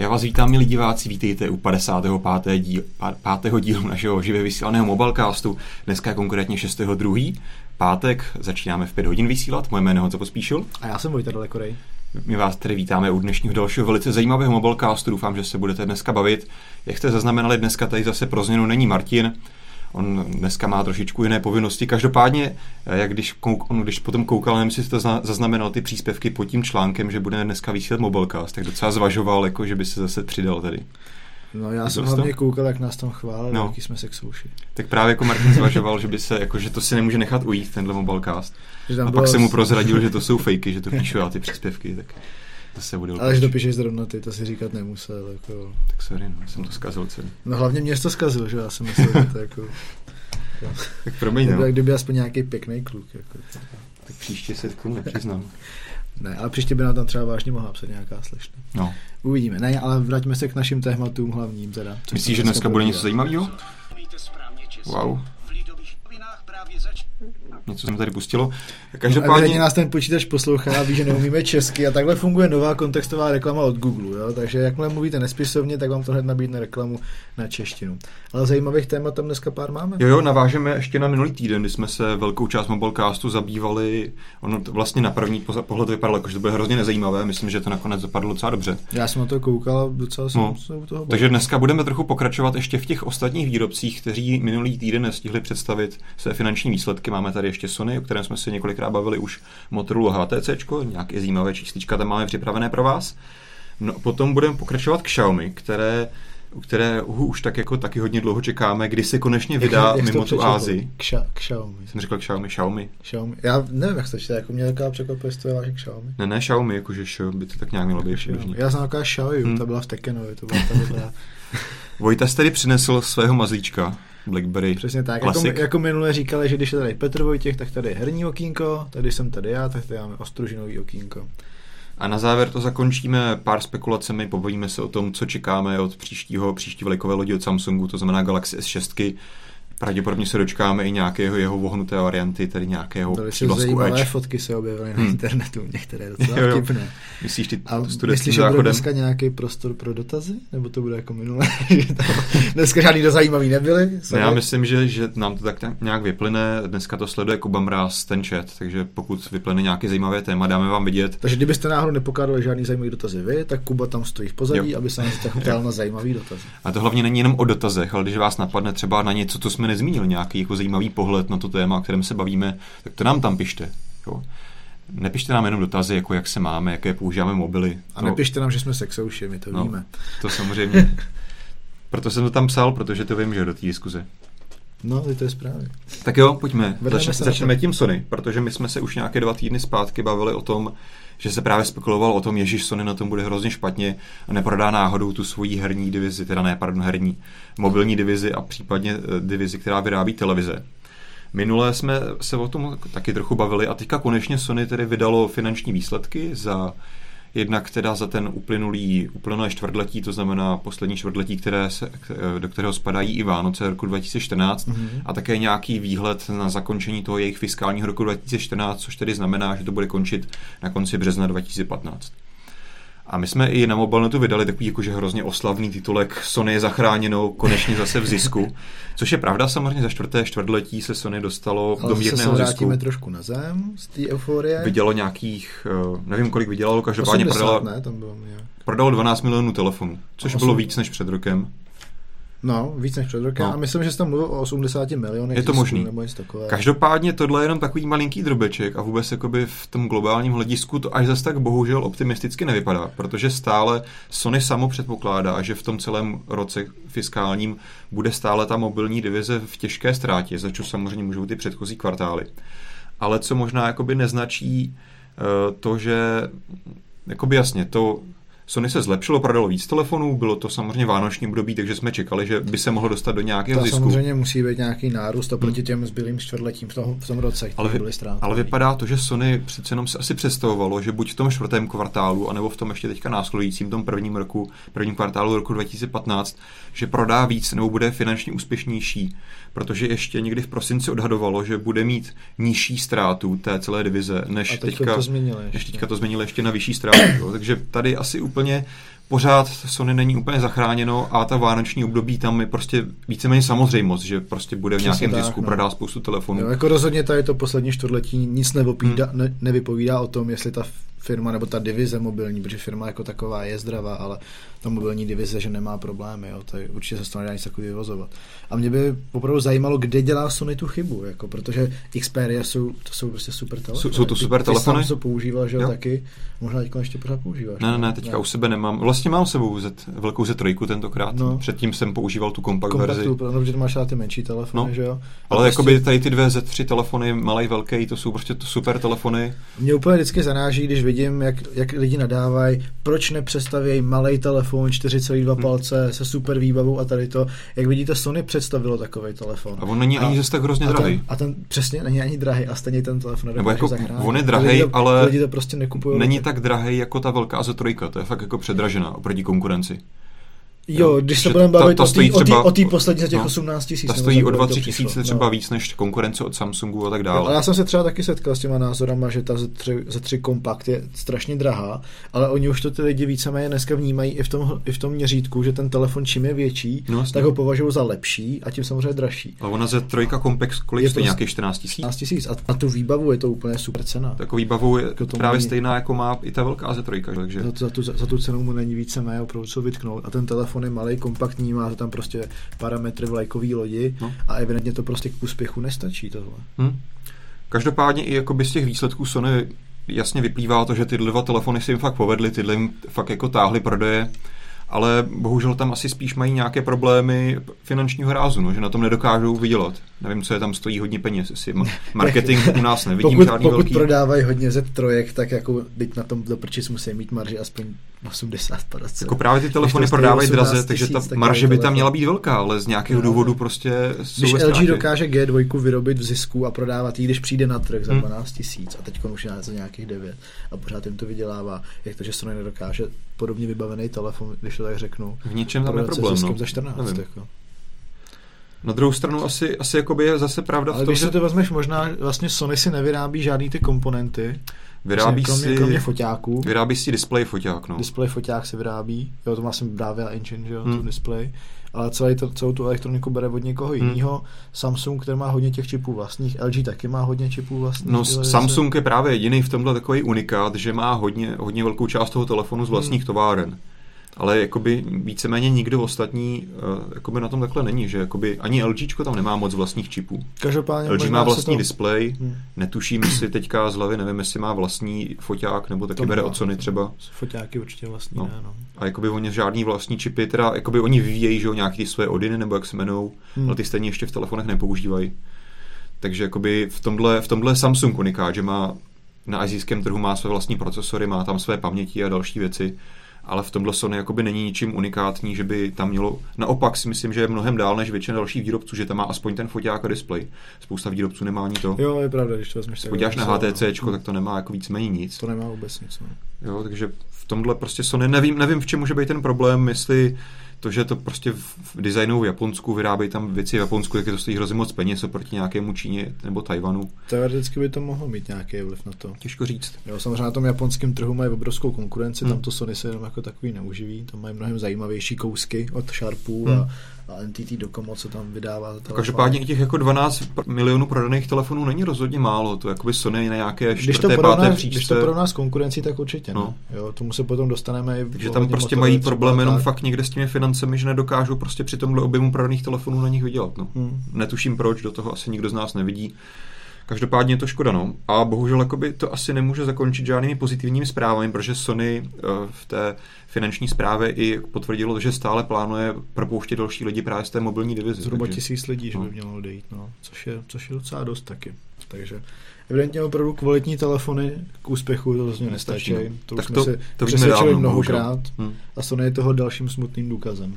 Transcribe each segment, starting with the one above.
Já vás vítám, milí diváci, vítejte u 55. Díl, 5. dílu našeho živě vysílaného mobilecastu. Dneska je konkrétně 6.2. Pátek, začínáme v 5 hodin vysílat. Moje jméno Honza Pospíšil. A já jsem Vojta Dalekorej. My vás tedy vítáme u dnešního dalšího velice zajímavého mobilecastu. Doufám, že se budete dneska bavit. Jak jste zaznamenali, dneska tady zase pro změnu není Martin. On dneska má trošičku jiné povinnosti. Každopádně, eh, jak když, on když potom koukal, nevím, jestli to zaznamenal ty příspěvky pod tím článkem, že bude dneska vysílat mobilecast, tak docela zvažoval, jako, že by se zase přidal tady. No já jsem hlavně koukal, jak nás tam chválili, no. jaký jsme sexouši. Tak právě jako Martin zvažoval, že by se, jako, že to si nemůže nechat ujít, tenhle mobilecast. A pak se mu prozradil, že to jsou fejky, že to píšu já ty příspěvky, tak to se bude Ale že dopíšeš zrovna ty, to si říkat nemusel. Jako... Tak sorry, no, jsem to zkazil celý. No hlavně mě to zkazil, že já jsem myslel, že to jako... tak promiň, no. Kdyby aspoň nějaký pěkný kluk. Jako, tak příště se k tomu nepřiznám. Ne, ale příště by nám tam třeba vážně mohla psat nějaká slečna. No. Uvidíme. Ne, ale vraťme se k našim tématům hlavním teda. Myslíš, že dneska bude něco zajímavého? Wow něco jsem tady pustilo. Každopádně... No, nás ten počítač poslouchá a ví, že neumíme česky a takhle funguje nová kontextová reklama od Google. Jo? Takže jakmile mluvíte nespisovně, tak vám to hned nabídne reklamu na češtinu. Ale zajímavých témat tam dneska pár máme. Jo, jo, navážeme ještě na minulý týden, kdy jsme se velkou část mobilecastu zabývali. Ono to vlastně na první pohled vypadalo, jako, že to bude hrozně nezajímavé. Myslím, že to nakonec dopadlo docela dobře. Já jsem na to koukal, docela jsem no. se u toho Takže dneska budeme trochu pokračovat ještě v těch ostatních výrobcích, kteří minulý týden nestihli představit své finanční výsledky. Máme tady ještě Sony, o kterém jsme se několikrát bavili už Motorola HTC, nějaké zajímavé číslička tam máme připravené pro vás. No, potom budeme pokračovat k Xiaomi, které u které už tak jako taky hodně dlouho čekáme, kdy se konečně vydá jak, jak mimo tu Ázii. K, ša, k Xiaomi. Jsem říkal k Xiaomi, Xiaomi. Xiaomi. Já nevím, jak se to čte, jako mě taková překvapuje, že to je k Xiaomi. Ne, ne Xiaomi, jakože šo, by to tak nějak mělo být Xiaomi. Já znám taková Xiaomi, hmm. ta byla v Tekenovi, to byla ta dobrá. Vojtas tedy přinesl svého mazlíčka, BlackBerry Přesně tak, jako, jako minule říkali, že když je tady Petr Vojtěch, tak tady je herní okýnko, tady jsem tady já, tak tady máme ostružinový okýnko. A na závěr to zakončíme pár spekulacemi, pobavíme se o tom, co čekáme od příštího, příští velikové lodi od Samsungu, to znamená Galaxy S6, Pravděpodobně se dočkáme i nějakého jeho vohnuté varianty, tedy nějakého přívlasku Edge. fotky se objevily na hmm. internetu, některé docela jo, jo. vtipné. Myslíš ty A myslíš, že bude dneska nějaký prostor pro dotazy? Nebo to bude jako minule? dneska žádný dozajímavý nebyly? Ne, já myslím, že, že nám to tak nějak vyplyne. Dneska to sleduje Kuba Mráz, ten chat, takže pokud vyplyne nějaké zajímavé téma, dáme vám vidět. Takže kdybyste náhodou nepokádali žádný zajímavý dotazy vy, tak Kuba tam stojí v pozadí, jo. aby se nás tak ptal na zajímavý dotazy. A to hlavně není jenom o dotazech, ale když vás napadne třeba na něco, co jsme nezmínili, nějaký jako zajímavý pohled na to téma, o kterém se bavíme, tak to nám tam pište. Jo. Nepište nám jenom dotazy, jako jak se máme, jaké používáme mobily. A to... nepište nám, že jsme sexouši, my to no, víme. To samozřejmě. Proto jsem to tam psal, protože to vím, že do té diskuze. No, to je správně. Tak jo, pojďme. Zač- začneme tím Sony, protože my jsme se už nějaké dva týdny zpátky bavili o tom, že se právě spekulovalo o tom, že Sony na tom bude hrozně špatně a neprodá náhodou tu svoji herní divizi, teda ne, pardon, herní, mobilní divizi a případně eh, divizi, která vyrábí televize. Minule jsme se o tom taky trochu bavili a teďka konečně Sony tedy vydalo finanční výsledky za Jednak teda za ten uplynulý, uplynulé čtvrtletí, to znamená poslední čtvrtletí, které se, do kterého spadají i Vánoce roku 2014 mm-hmm. a také nějaký výhled na zakončení toho jejich fiskálního roku 2014, což tedy znamená, že to bude končit na konci března 2015. A my jsme i na mobilnetu vydali takový jakože hrozně oslavný titulek Sony je zachráněno, konečně zase v zisku. Což je pravda, samozřejmě za čtvrté čtvrtletí se Sony dostalo Ale do mírného zisku. vrátíme trošku na zem z té euforie. Vydělalo nějakých, eh, nevím kolik vydělalo, každopádně prodalo, ne, tam bylo, prodalo 12 milionů telefonů, což 8. bylo víc než před rokem. No, víc než před rokem. No. A myslím, že jsi tam mluvil o 80 milionech. Je to možný. Nebo něco takové. Každopádně tohle je jenom takový malinký drobeček a vůbec jakoby v tom globálním hledisku to až zase tak bohužel optimisticky nevypadá, protože stále Sony samo předpokládá, že v tom celém roce fiskálním bude stále ta mobilní divize v těžké ztrátě, za čo samozřejmě můžou ty předchozí kvartály. Ale co možná jakoby neznačí uh, to, že jakoby jasně, to Sony se zlepšilo, prodalo víc telefonů, bylo to samozřejmě vánoční období, takže jsme čekali, že by se mohlo dostat do nějakého to zisku. samozřejmě musí být nějaký nárůst oproti těm zbylým čtvrtletím v tom, v tom roce, ale, byly ale vypadá to, že Sony přece jenom se asi představovalo, že buď v tom čtvrtém kvartálu, anebo v tom ještě teďka následujícím tom prvním roku, prvním kvartálu roku 2015, že prodá víc nebo bude finančně úspěšnější, protože ještě někdy v prosinci odhadovalo, že bude mít nižší ztrátu té celé divize, než teďka, to změnili než teďka to změnili ještě na vyšší ztrátu. takže tady asi úplně úplně pořád Sony není úplně zachráněno a ta vánoční období tam je prostě víceméně samozřejmost, že prostě bude v nějakém zisku, no. prodá spoustu telefonů. Jo, jako rozhodně tady to poslední čtvrtletí nic nevypovídá, hmm. ne, nevypovídá o tom, jestli ta firma nebo ta divize mobilní, protože firma jako taková je zdravá, ale ta mobilní divize, že nemá problémy, jo, tak určitě se z toho nedá nic takový vyvozovat. A mě by opravdu zajímalo, kde dělá Sony tu chybu, jako, protože Xperia jsou, to jsou prostě super telefony. Jsou, jsou to super ty, telefony? Ty to používal, že jo, taky. Možná teďka ještě pořád používáš. Ne, ne, ne, teďka ne. u sebe nemám. Vlastně mám sebou Z, velkou Z3 tentokrát. No. Předtím jsem používal tu kompakt verzi. No, protože máš ty menší telefony, no. že jo. A Ale prostě... jakoby tady ty dvě Z3 telefony, malý, velký, to jsou prostě to super telefony. Mě úplně vždycky zanáží, když vidím, jak, jak lidi nadávají, proč nepřestavějí malý telefon 4,2 hmm. palce se super výbavou a tady to. Jak vidíte, Sony představilo takový telefon. A on není a, ani zase tak hrozně drahý. A ten přesně není ani drahý a stejně ten telefon Nebo jako zachránit. On je drahý, ale lidi to prostě nekupují. Není tak drahý jako ta velká Z3, to je fakt jako předražená oproti konkurenci. Jo, když se budeme bavit ta, ta o té poslední za těch no, 18 tisíc. Ta stojí o 20 tisíc třeba no. víc než konkurence od Samsungu a tak dále. ale já jsem se třeba taky setkal s těma názorama, že ta Z3, Z3 Compact je strašně drahá, ale oni už to ty lidi víceméně dneska vnímají i v tom, i v tom měřítku, že ten telefon čím je větší, no, tak ho považují za lepší a tím samozřejmě dražší. A ona Z3 Compact kolik je stojí nějakých 14 tisíc? 14 tisíc a na tu výbavu je to úplně super cena. Takovou výbavu je jako právě není... stejná, jako má i ta velká Z3. Takže... Za, za, tu, za, tu cenu mu není víceméně opravdu co vytknout a ten telefon je malý, kompaktní kompaktní, má to tam prostě parametry vlajkový lodi no. a evidentně to prostě k úspěchu nestačí tohle. Hmm. Každopádně i jakoby z těch výsledků Sony jasně vyplývá to, že ty dva telefony si jim fakt povedly, tyhle jim fakt jako táhly prodeje ale bohužel tam asi spíš mají nějaké problémy finančního rázu, no, že na tom nedokážou vydělat. Nevím, co je tam stojí hodně peněz, jestli marketing u nás nevidím pokud, žádný pokud velký. prodávají hodně z trojek, tak jako teď na tom do musí mít marži aspoň 80 50. Jako právě ty telefony prodávají draze, takže ta marže by tam měla být velká, ale z nějakého no, důvodu prostě jsou Když LG dokáže G2 vyrobit v zisku a prodávat ji, když přijde na trh za 12 hmm. tisíc a teď už je za nějakých 9 a pořád jim to vydělává, jak to, že Sony nedokáže podobně vybavený telefon, když to tak řeknu. V ničem tam je problém. No. za 14. Jako. Na druhou stranu asi, asi jakoby je zase pravda Ale v tom, když že... to vezmeš, možná vlastně Sony si nevyrábí žádný ty komponenty, Vyrábí kromě, si, kromě foťáků. Vyrábí si display foťák, no. Display foťák se vyrábí, jo, to má jsem Bravia Engine, že jo, hmm. display. Ale celý to, celou tu elektroniku bere od někoho hmm. jiného. Samsung, který má hodně těch čipů vlastních, LG taky má hodně čipů vlastních. No, Samsung je právě jediný v tomhle takový unikát, že má hodně, hodně velkou část toho telefonu z vlastních hmm. továren ale jakoby víceméně nikdo ostatní uh, jakoby na tom takhle není, že jakoby ani LG tam nemá moc vlastních čipů. Každopádně LG má vlastní to... displej, hmm. netuším si teďka z hlavy, nevím, jestli má vlastní foťák, nebo taky to bere od Sony třeba. Foťáky určitě vlastní, no. ne, no. A jakoby oni žádný vlastní čipy, teda jakoby oni vyvíjejí, že jo, nějaký své Odiny, nebo jak se jmenou, hmm. ale ty stejně ještě v telefonech nepoužívají. Takže jakoby v tomhle, v tomhle Samsung unikát, že má na azijském trhu má své vlastní procesory, má tam své paměti a další věci ale v tomhle Sony jakoby není ničím unikátní, že by tam mělo. Naopak si myslím, že je mnohem dál než většina dalších výrobců, že tam má aspoň ten foťák a display. Spousta výrobců nemá ani to. Jo, je pravda, když to vezmeš. Podíváš na HTC, no. tak to nemá jako víceméně nic. To nemá vůbec nic. No. Jo, takže v tomhle prostě Sony nevím, nevím, v čem může být ten problém, jestli to, že to prostě v designu v Japonsku, vyrábějí tam věci v Japonsku, jak je to stojí hrozně moc peněz oproti nějakému Číně nebo Tajvanu. Teoreticky by to mohlo mít nějaký vliv na to. Těžko říct. Jo, samozřejmě na tom japonském trhu mají obrovskou konkurenci, hmm. tam to Sony se jenom jako takový neuživí, tam mají mnohem zajímavější kousky od Sharpů hmm. a a NTT Docomo, co tam vydává. Každopádně i těch jako 12 milionů prodaných telefonů není rozhodně málo, to jakoby Sony na nějaké čtvrté, když to porovná, páté příčce. Když to porovná s konkurencí, tak určitě no. ne. Jo, tomu se potom dostaneme. Takže tam prostě mají problém jenom tak. fakt někde s těmi financemi, že nedokážou prostě při tomhle objemu prodaných telefonů na nich vydělat. No. Hmm. Netuším proč, do toho asi nikdo z nás nevidí. Každopádně je to škoda, no. A bohužel jakoby to asi nemůže zakončit žádnými pozitivními zprávami, protože Sony uh, v té finanční zprávě i potvrdilo, že stále plánuje propouštět další lidi právě z té mobilní divize. Zhruba takže... tisíc lidí, že by no. mělo odejít, no. Což je, což je docela dost taky. Takže evidentně opravdu kvalitní telefony k úspěchu to vlastně nestačí. To tak už to, jsme si to přesvědčili mnohokrát hmm. a Sony je toho dalším smutným důkazem.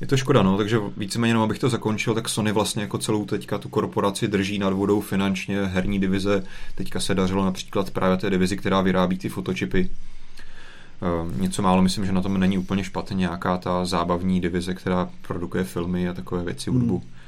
Je to škoda, no, takže víceméně, jenom abych to zakončil, tak Sony vlastně jako celou teďka tu korporaci drží nad vodou finančně, herní divize, teďka se dařilo například právě té divizi, která vyrábí ty fotočipy. Uh, něco málo, myslím, že na tom není úplně špatně nějaká ta zábavní divize, která produkuje filmy a takové věci, hudbu. Hmm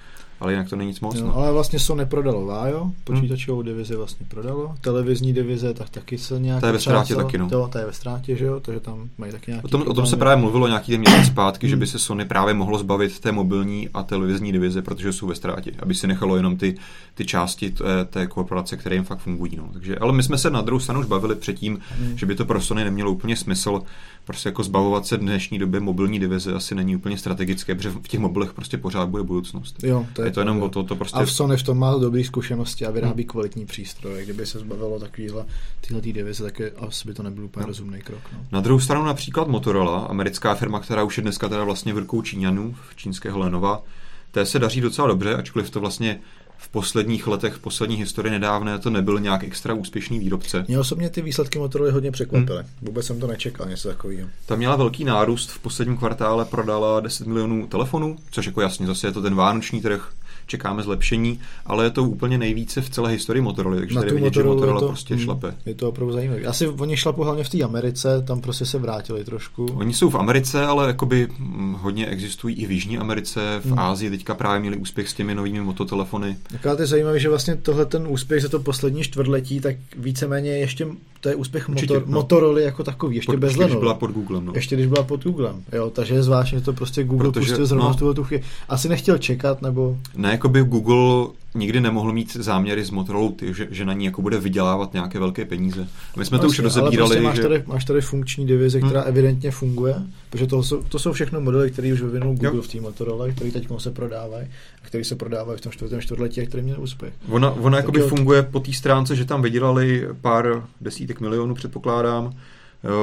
ale jinak to není nic moc. Jo, no. ale vlastně se neprodalo Vájo, počítačovou hmm. divizi vlastně prodalo, televizní divize tak taky se nějak To je ve ztrátě taky, no. To, je ve ztrátě, že jo, takže tam mají taky nějaký O tom, o tom se právě mluvilo nějaký ten měsíc zpátky, hmm. že by se Sony právě mohlo zbavit té mobilní a televizní divize, protože jsou ve ztrátě, aby si nechalo jenom ty, ty části té, té korporace, které jim fakt fungují. No. Takže, ale my jsme se na druhou stranu už bavili předtím, hmm. že by to pro Sony nemělo úplně smysl, prostě jako zbavovat se dnešní době mobilní divize asi není úplně strategické, protože v těch mobilech prostě pořád bude budoucnost. Jo, to je, je to jenom o to, to prostě... A v Sony v tom má dobré zkušenosti a vyrábí hmm. kvalitní přístroje. Kdyby se zbavilo takovýhle tyhle divize, tak je, asi by to nebyl úplně no. rozumný krok. No. Na druhou stranu například Motorola, americká firma, která už je dneska teda vlastně v rukou Číňanů, v čínského Lenova, té se daří docela dobře, ačkoliv to vlastně v posledních letech, v poslední historii nedávné to nebyl nějak extra úspěšný výrobce. Mě osobně ty výsledky Motorola hodně překvapily. Hmm. Vůbec jsem to nečekal, něco takového. Ta měla velký nárůst, v posledním kvartále prodala 10 milionů telefonů, což jako jasně zase je to ten vánoční trh, čekáme zlepšení, ale je to úplně nejvíce v celé historii Motorola, takže tady vidět, Motorola že Motorola to, prostě mm, šlape. Je to opravdu zajímavé. Asi oni šlapou hlavně v té Americe, tam prostě se vrátili trošku. Oni jsou v Americe, ale jakoby hm, hodně existují i v Jižní Americe, v hmm. Ázii teďka právě měli úspěch s těmi novými mototelefony. Tak je zajímavé, že vlastně tohle ten úspěch za to poslední čtvrtletí, tak víceméně ještě to je úspěch Určitě, motor, no. Motorola jako takový, ještě pod, bez Ještě když byla pod Googlem. No. Ještě když byla pod Googlem, jo, takže je zvláštně, že to prostě Google Protože, pustil zrovna no, tu chvíli. Asi nechtěl čekat, nebo... Ne, jako by Google nikdy nemohl mít záměry s Motorola, ty, že, že na ní jako bude vydělávat nějaké velké peníze. My jsme vlastně, to už rozebírali. Prostě máš, že... tady, máš tady funkční divize, která hmm. evidentně funguje, protože to jsou, to jsou všechno modely, které už vyvinul Google jo. v té Motorola, které teď se prodávají a které se prodávají v tom čtvrtém čtvrtletí a které měly úspěch. Ona, ona jakoby funguje po té stránce, že tam vydělali pár desítek milionů, předpokládám,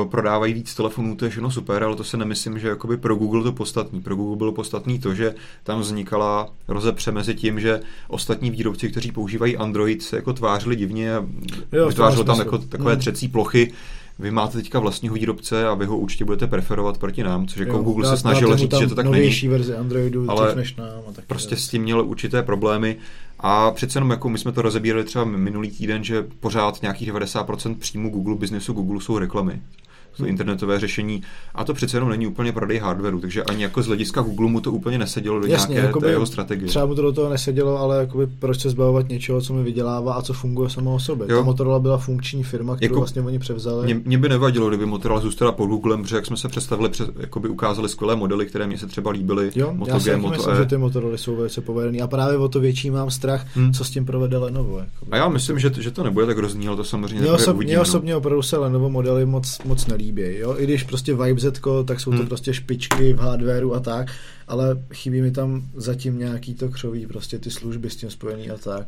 prodávají víc telefonů, to je všechno super, ale to se nemyslím, že jakoby pro Google to podstatný. Pro Google bylo podstatný to, že tam vznikala rozepře mezi tím, že ostatní výrobci, kteří používají Android, se jako tvářili divně a vytvářelo tam jako takové hmm. třecí plochy, vy máte teďka vlastního výrobce a vy ho určitě budete preferovat proti nám, což jako jo, Google se snažil říct, že to tak není. verzi Androidu, ale než nám. A tak prostě s tím měl určité problémy a přece jenom jako my jsme to rozebírali třeba minulý týden, že pořád nějakých 90% příjmu Google, biznesu Google jsou reklamy to internetové řešení. A to přece jenom není úplně prodej hardwareu, takže ani jako z hlediska Google mu to úplně nesedělo do Jasně, nějaké jakoby, té jeho strategie. Třeba mu to do toho nesedělo, ale jakoby proč se zbavovat něčeho, co mi vydělává a co funguje samo o sobě. Jo. Ta Motorola byla funkční firma, kterou jako, vlastně oni převzali. Mě, mě, by nevadilo, kdyby Motorola zůstala pod Googlem, protože jak jsme se představili, před, jakoby ukázali skvělé modely, které mě se třeba líbily. Jo, Moto já G, Moto myslím, e. že ty Motorola jsou velice povedený a právě o to větší mám strach, hmm. co s tím provede Lenovo. Jakoby. A já myslím, že, že to nebude tak hrozný, ale to samozřejmě mě no. osobně opravdu se Lenovo modely moc, moc nelíbí. Jo? I když prostě Vibe tak jsou to hmm. prostě špičky v hardwareu a tak, ale chybí mi tam zatím nějaký to křoví, prostě ty služby s tím spojený a tak.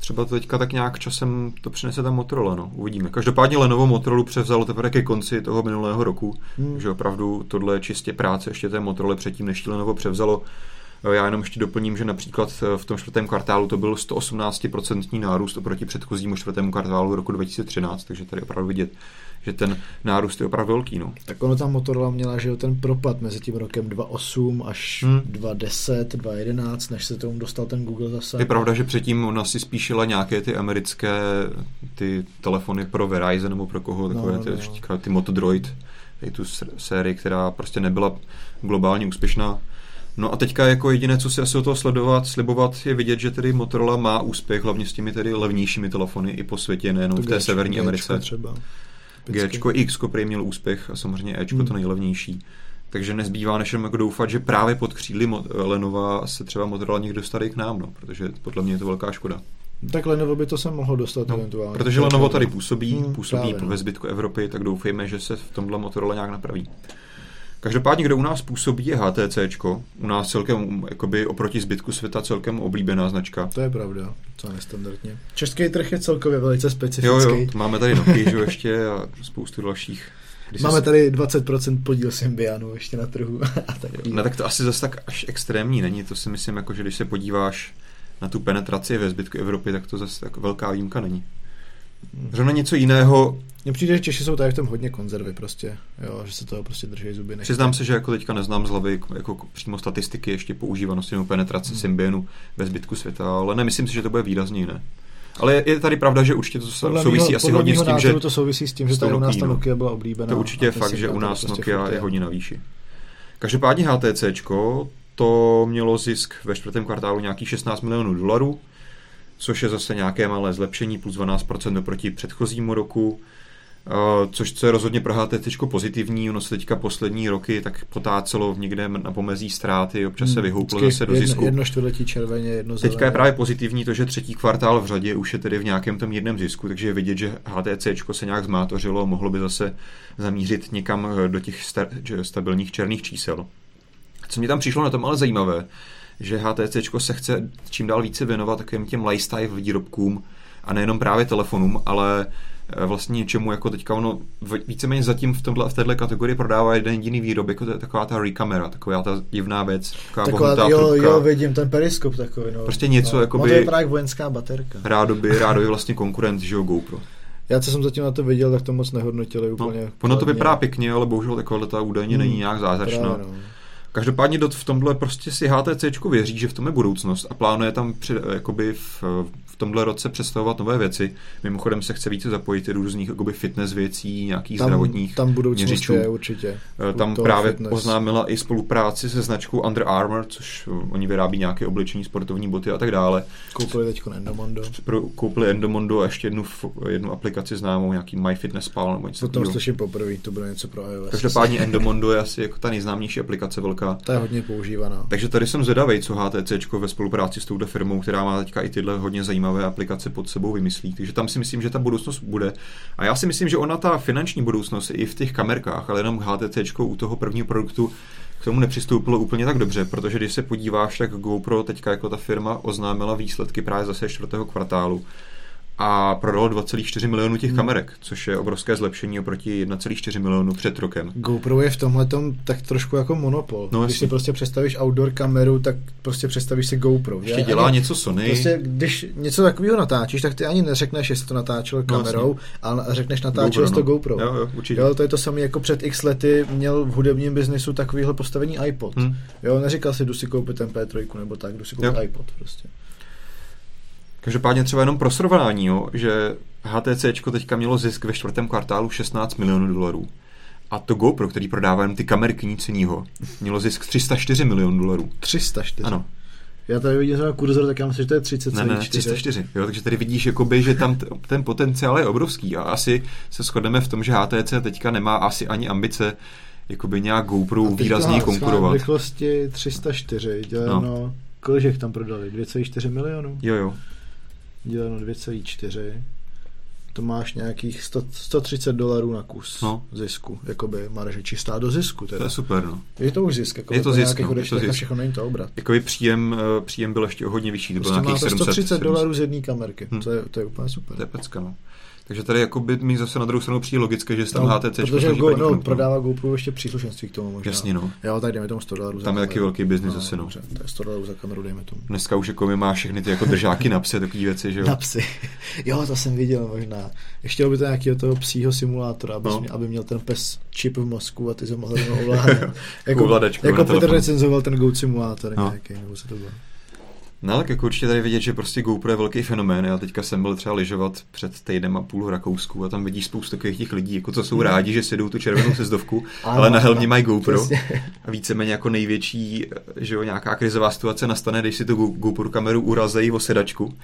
Třeba to teďka tak nějak časem to přinese tam Motorola, no, uvidíme. Každopádně Lenovo Motorola převzalo teprve ke konci toho minulého roku, hmm. že opravdu tohle je čistě práce ještě té Motorola předtím, než Lenovo převzalo. Já jenom ještě doplním, že například v tom čtvrtém kvartálu to byl 118% nárůst oproti předchozímu čtvrtému kvartálu roku 2013, takže tady opravdu vidět, že ten nárůst je opravdu velký. No. Tak ono tam Motorola měla, že ten propad mezi tím rokem 2.8 až hmm. 2.10, 2.11, než se tomu dostal ten Google zase. Je pravda, že předtím ona si spíšila nějaké ty americké ty telefony pro Verizon nebo pro koho, takové no, ty, no. ty Motodroid, tu sérii, která prostě nebyla globálně úspěšná. No a teďka jako jediné, co si asi o toho sledovat, slibovat, je vidět, že tedy Motorola má úspěch, hlavně s těmi tedy levnějšími telefony i po světě, nejenom v té severní Americe. Třeba. G, X prý měl úspěch a samozřejmě E hmm. to nejlevnější. Takže nezbývá než jako doufat, že právě pod křídly Lenova se třeba Motorola někdo dostane k nám, no, protože podle mě je to velká škoda. Tak Lenovo by to se mohlo dostat no, eventuálně. Protože Lenovo tady působí, hmm, působí právě, no. ve zbytku Evropy, tak doufejme, že se v tomhle Motorola nějak napraví. Každopádně, kdo u nás působí, je HTC. U nás celkem, jakoby oproti zbytku světa, celkem oblíbená značka. To je pravda, co nestandardně. Český trh je celkově velice specifický. Jo, jo, máme tady Nokia, že ještě a spoustu dalších. Když Máme tady 20% podíl Symbianu ještě na trhu. a tak no tak to asi zase tak až extrémní není. To si myslím, jako, že když se podíváš na tu penetraci ve zbytku Evropy, tak to zase tak velká výjimka není. Zrovna něco jiného. Mně přijde, že Češi jsou tady v tom hodně konzervy prostě, jo, že se toho prostě drží zuby. Nechte. Přiznám se, že jako teďka neznám z hlavy jako přímo statistiky ještě používanosti nebo penetrace hmm. Symbianu ve zbytku světa, ale nemyslím si, že to bude výrazně jiné. Ale je, je tady pravda, že určitě to podle souvisí mýho, asi hodně s tím, že... to souvisí s tím, že tady u nás ta Nokia byla oblíbená. To určitě je fakt, že u nás prostě Nokia je hodně na výši. Každopádně HTC to mělo zisk ve čtvrtém kvartálu nějakých 16 milionů dolarů, což je zase nějaké malé zlepšení, plus 12% oproti předchozímu roku. Uh, což co je rozhodně pro HTC pozitivní, ono se teďka poslední roky tak potácelo někde na pomezí ztráty, občas se hmm, vyhouplo zase do zisku. Jedno čtvrtletí červeně, jedno zelené. Teďka je právě pozitivní to, že třetí kvartál v řadě už je tedy v nějakém tom jednom zisku, takže je vidět, že HTC se nějak zmátořilo, mohlo by zase zamířit někam eh, do těch stabilních černých čísel. Co mě tam přišlo na tom ale zajímavé, že HTC se chce čím dál více věnovat takovým těm lifestyle výrobkům a nejenom právě telefonům, ale Eh, vlastně něčemu, jako teďka ono víceméně zatím v, tomhle, v této kategorii prodává jeden jediný výrobek, jako to je taková ta rekamera, taková ta divná věc, taková, taková jo, trubka. jo, vidím ten periskop takový, no. Prostě něco, no. jako by... to je právě vojenská baterka. Rádoby, rádoby vlastně konkurent, že jo, GoPro. Já co jsem zatím na to viděl, tak to moc nehodnotili no, úplně. No, ono to vypadá pěkně, ale bohužel taková ta údajně hmm, není nějak zázračná. Právě, no. Každopádně v tomhle prostě si HTC věří, že v tom je budoucnost a plánuje tam při, jakoby v, v tomhle roce představovat nové věci. Mimochodem se chce více zapojit i do různých jakoby fitness věcí, nějakých tam, zdravotních Tam budoucnost měřičů. je určitě. Eh, tam právě fitness. oznámila i spolupráci se značkou Under Armour, což eh, oni vyrábí nějaké oblečení, sportovní boty a tak dále. Koupili teď Endomondo. Koupili Endomondo a ještě jednu, jednu aplikaci známou, nějaký MyFitnessPal nebo něco To slyším poprvé, to bude něco pro iOS. Každopádně Endomondo je asi jako ta nejznámější aplikace velká. Ta je hodně používaná. Takže tady jsem zvědavý, co HTC ve spolupráci s touto firmou, která má teďka i tyhle hodně zajímavé aplikace pod sebou vymyslí. Takže tam si myslím, že ta budoucnost bude. A já si myslím, že ona ta finanční budoucnost i v těch kamerkách, ale jenom HTC u toho prvního produktu k tomu nepřistoupilo úplně tak dobře, protože když se podíváš, tak GoPro teďka jako ta firma oznámila výsledky právě zase čtvrtého kvartálu a prodalo 2,4 milionů těch hmm. kamerek, což je obrovské zlepšení oproti 1,4 milionů před rokem. GoPro je v tomhle tak trošku jako monopol. No, když si prostě představíš outdoor kameru, tak prostě představíš si GoPro. Ještě dělá ani, něco Sony. Prostě, když něco takového natáčíš, tak ty ani neřekneš, jestli to natáčel no, kamerou, ale řekneš natáčel GoPro, to no. GoPro. Jo, jo, určitě. Jo, to je to samé jako před x lety měl v hudebním biznisu takovýhle postavení iPod. Hmm. Jo, neříkal si, jdu si koupit ten P3 nebo tak, jdu si koupit jo. iPod prostě. Každopádně třeba jenom pro srovnání, jo, že HTC teďka mělo zisk ve čtvrtém kvartálu 16 milionů dolarů. A to GoPro, který prodává jen ty kamerky, nic jiného, mělo zisk 304 milionů dolarů. 304? Ano. Já tady vidím zrovna kurzor, tak já myslím, že to je 30 Ne, ne, 304. Jo, takže tady vidíš, jakoby, že tam ten potenciál je obrovský a asi se shodneme v tom, že HTC teďka nemá asi ani ambice jakoby nějak GoPro výrazně konkurovat. rychlosti 304, děleno, no. kolik tam prodali? 2,4 milionů? Jo, jo děleno 2,4 to máš nějakých 100, 130 dolarů na kus no. zisku, jakoby marže čistá do zisku. Teda. To je super, no. Je to už zisk, jako je to zisk, no, je to zisk. všechno není to obrat. Jakoby příjem, eh, příjem byl ještě o hodně vyšší, to prostě bylo nějakých 700. 130 dolarů z jedné kamerky, hmm. to, je, to je úplně super. To je pecka, no. Takže tady jako by mi zase na druhou stranu přijde logické, že tam no, HTC Protože go, no, prodává GoPro ještě příslušenství k tomu možná. Jasně, no. Jo, tak dejme tomu 100 dolarů. Tam je taky velký biznis no, zase, no. Dobře, to je 100 dolarů za kameru, dejme tomu. Dneska už jako mi má všechny ty jako držáky na psy, takové věci, že jo. Na psy. jo, to jsem viděl možná. Ještě by to nějakého toho psího simulátora, aby, no. měl, aby měl ten pes čip v mozku a ty se mohl ovládat. jako, jako Petr recenzoval ten Goat simulátor no. nějaký, nebo se to bylo. No tak jako určitě tady vidět, že prostě GoPro je velký fenomén. Já teďka jsem byl třeba lyžovat před týdnem a půl v Rakousku a tam vidíš spoustu takových těch lidí, jako co jsou hmm. rádi, že si jdou tu červenou sezdovku, ale na helmě mají GoPro. A víceméně jako největší, že jo, nějaká krizová situace nastane, když si tu GoPro kameru urazejí o sedačku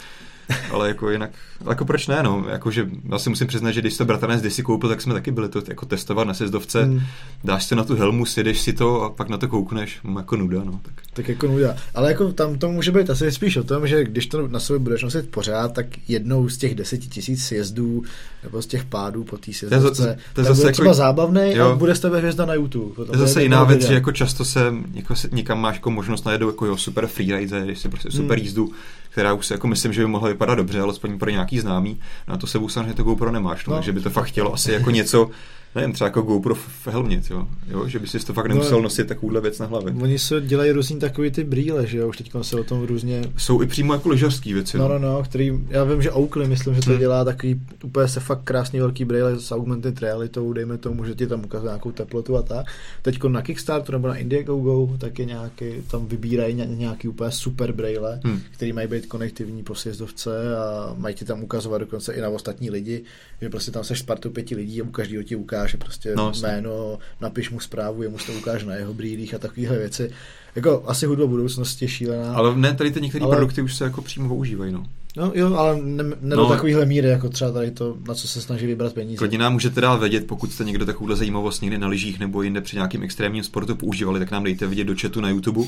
ale jako jinak, jako proč ne, no, jako, že já si musím přiznat, že když to bratranec kdysi koupil, tak jsme taky byli to jako testovat na sezdovce, hmm. dáš si na tu helmu, sjedeš si to a pak na to koukneš, jako nuda, no. Tak. tak jako nuda, ale jako tam to může být asi spíš o tom, že když to na sobě budeš nosit pořád, tak jednou z těch deseti tisíc sjezdů nebo z těch pádů po té sezdovce, to, to, to zase bude jako, třeba zábavný jo. a bude z tebe hvězda na YouTube. To je zase jiná věc, že jako často se jako se, někam máš jako možnost najedou jako jo, super freeride, když si prostě super hmm. jízdu, která už se jako myslím, že by mohla vypadat dobře, alespoň pro nějaký známý. No a to sebou samozřejmě to GoPro nemáš, no, no. takže by to fakt chtělo asi jako něco, nevím, třeba jako GoPro v helmě, jo? jo, že by si to fakt nemusel no, nosit takovouhle věc na hlavě. Oni se dělají různý takový ty brýle, že jo, už teď se o tom různě... Jsou i přímo jako lyžařský věci. No, no, no, který, já vím, že Oakley, myslím, že to hmm. dělá takový úplně se fakt krásný velký brýle s augmented realitou, dejme tomu, že ti tam ukazuje nějakou teplotu a tak. Teď na Kickstarter nebo na Indiegogo taky nějaký, tam vybírají nějaký úplně super brýle, hmm. který mají být konektivní po sjezdovce a mají ti tam ukazovat dokonce i na ostatní lidi, že prostě tam seš s partou pěti lidí a u každého ti ukáže ukáže prostě no, jméno, napiš mu zprávu, jemu to ukáže na jeho brýlích a takovéhle věci. Jako asi hudba budoucnosti je šílená. Ale ne, tady ty některé ale... produkty už se jako přímo používají, no. No jo, ale ne, ne no, do takovýchhle míry, jako třeba tady to, na co se snaží vybrat peníze. Klidně nám můžete dát vědět, pokud jste někdo takovouhle zajímavost někdy na lyžích nebo jinde při nějakým extrémním sportu používali, tak nám dejte vidět do chatu na YouTube.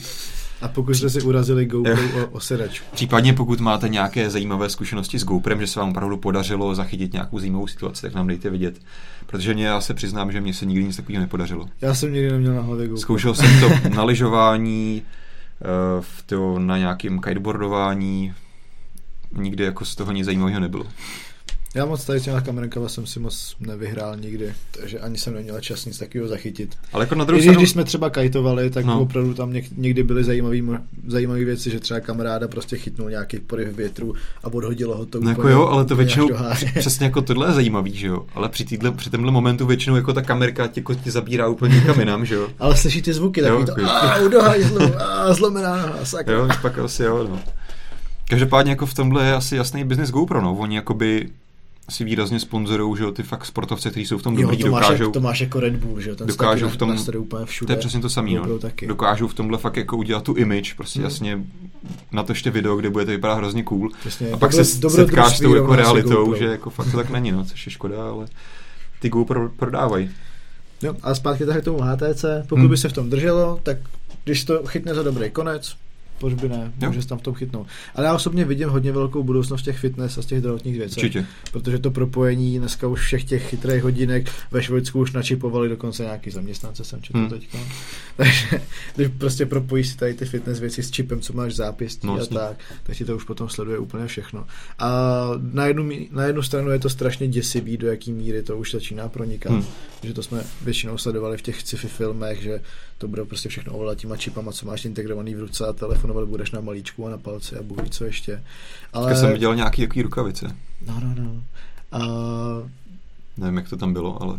A pokud jste si urazili GoPro o, o sedačku. Případně pokud máte nějaké zajímavé zkušenosti s GoPrem, že se vám opravdu podařilo zachytit nějakou zajímavou situaci, tak nám dejte vidět. Protože mě, já se přiznám, že mě se nikdy nic takového nepodařilo. Já jsem nikdy neměl na hlavě GoPro. Zkoušel jsem to na lyžování, eh, v to, na nějakém kiteboardování, nikdy jako z toho nic zajímavého nebylo. Já moc tady těma kamerenkama jsem si moc nevyhrál nikdy, takže ani jsem neměl čas nic takového zachytit. Ale jako na druhou stranu... když jsme třeba kajtovali, tak no. opravdu tam někdy byly zajímavé věci, že třeba kamaráda prostě chytnul nějaký poryv větru a odhodilo ho to no jako jo, ale to většinou přesně jako tohle je zajímavý, že jo. Ale při, týdle, při tomhle momentu většinou jako ta kamerka tě, tě zabírá úplně někam jinam, že jo. ale slyší ty zvuky, takový jo, to, jako- a zlomená, sakra. Jo, pak asi jo, no. Každopádně jako v tomhle je asi jasný business GoPro, no. Oni jakoby si výrazně sponzorují, že jo, ty fakt sportovce, kteří jsou v tom jo, dobrý, to máš, dokážou... to máš jako Red Bull, že jo, ten dokážou v tom, úplně všude, to je přesně to samé, no. Taky. Dokážou v tomhle fakt jako udělat tu image, prostě hmm. jasně na to ještě video, kde bude to vypadat hrozně cool. Přesně, a pak dobro, se setkáš s tou jako realitou, že jako fakt to tak není, no, což je škoda, ale ty GoPro prodávají. Jo, a zpátky tady k tomu HTC, pokud hmm. by se v tom drželo, tak když to chytne za dobrý konec, proč by ne, jo. může se tam v tom chytnout. Ale já osobně vidím hodně velkou budoucnost těch fitness a z těch zdravotních věcí. Určitě. Protože to propojení dneska už všech těch chytrých hodinek ve Švýcarsku už načipovali dokonce nějaký zaměstnance, jsem četl hmm. teďka. Takže když prostě propojíš si tady ty fitness věci s čipem, co máš zápěstí no, a tak, tak ti to už potom sleduje úplně všechno. A na jednu, na jednu stranu je to strašně děsivý, do jaký míry to už začíná pronikat. Hmm. Že to jsme většinou sledovali v těch sci-fi filmech, že to bude prostě všechno ovládat těma čipama, co máš integrovaný v ruce a telefonovat budeš na malíčku a na palci a bůh co ještě. Ale... Já jsem viděl nějaký jaký rukavice. No, no, no. A... Nevím, jak to tam bylo, ale...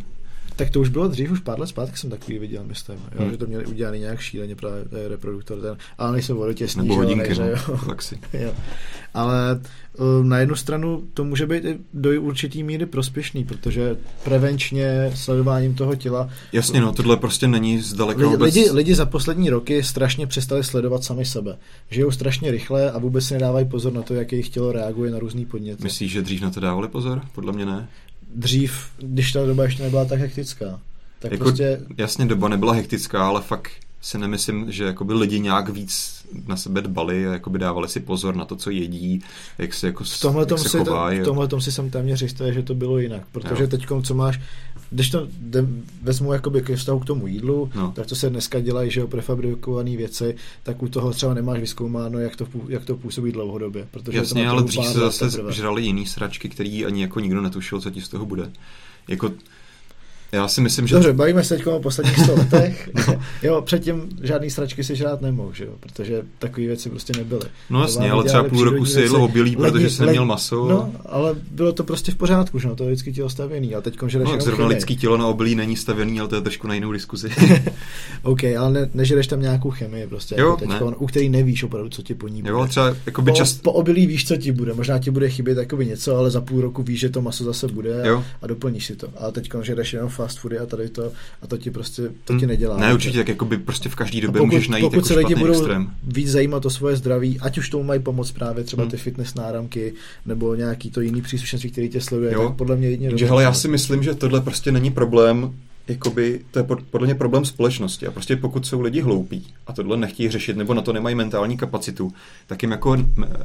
Tak to už bylo dřív, už pár let zpátky jsem takový viděl, myslím, jo, hmm. že to měli udělaný nějak šíleně právě reproduktor ten, ale nejsou vodotěsný, Nebo hodinky, že, no, jo. taxi. jo. Ale uh, na jednu stranu to může být i do určitý míry prospěšný, protože prevenčně sledováním toho těla... Jasně, no, tohle prostě není zdaleka lidi, vůbec... Lidi, lidi za poslední roky strašně přestali sledovat sami sebe. Žijou strašně rychle a vůbec si nedávají pozor na to, jak jejich tělo reaguje na různý podněty. Myslíš, že dřív na to dávali pozor? Podle mě ne dřív, když ta doba ještě nebyla tak hektická. Tak jako, prostě... Jasně, doba nebyla hektická, ale fakt si nemyslím, že jakoby lidi nějak víc na sebe dbali a jakoby dávali si pozor na to, co jedí, jak se, jako, v tomhle jak se chovají. v tomhle tom si jsem téměř jistý, že to bylo jinak, protože teď, co máš, když to vezmu jakoby ke vztahu k tomu jídlu, no. tak to se dneska dělají, že jo, prefabrikované věci, tak u toho třeba nemáš vyskoumáno, jak to, jak to působí dlouhodobě. Protože Jasně, to ale dřív se zase žrali jiný sračky, který ani jako nikdo netušil, co ti z toho bude. Jako já si myslím, že... Dobře, bavíme se teď o posledních 100 letech. no. Jo, předtím žádný sračky si žrát nemohl, že jo? protože takové věci prostě nebyly. No jasně, ale třeba půl roku si jedlo obilí, protože jsi neměl maso. No, ale bylo to prostě v pořádku, že no, to je vždycky tělo stavěný, a teď že No, zrovna lidský tělo na obilí není stavěný, ale to je trošku na jinou diskuzi. OK, ale ne, nežereš tam nějakou chemii prostě, jo, jako teďkon, ne. u který nevíš opravdu, co ti po ní bude. Jo, třeba jakoby po, čas... po obilí víš, co ti bude, možná ti bude chybět něco, ale za půl roku víš, že to maso zase bude a, a doplníš si to. A teď žereš jenom fast foody a tady to a to ti prostě to ti hmm. nedělá. Ne, určitě, tak jako by prostě v každý době pokud, můžeš najít pokud jako se lidi budou extrém. víc zajímat o svoje zdraví, ať už tomu mají pomoct právě třeba hmm. ty fitness náramky nebo nějaký to jiný příslušenství, který tě sleduje, jo. tak podle mě jedině Takže hele, já si myslím, že tohle prostě není problém jakoby, to je podle mě problém společnosti a prostě pokud jsou lidi hloupí a tohle nechtějí řešit nebo na to nemají mentální kapacitu, tak jim jako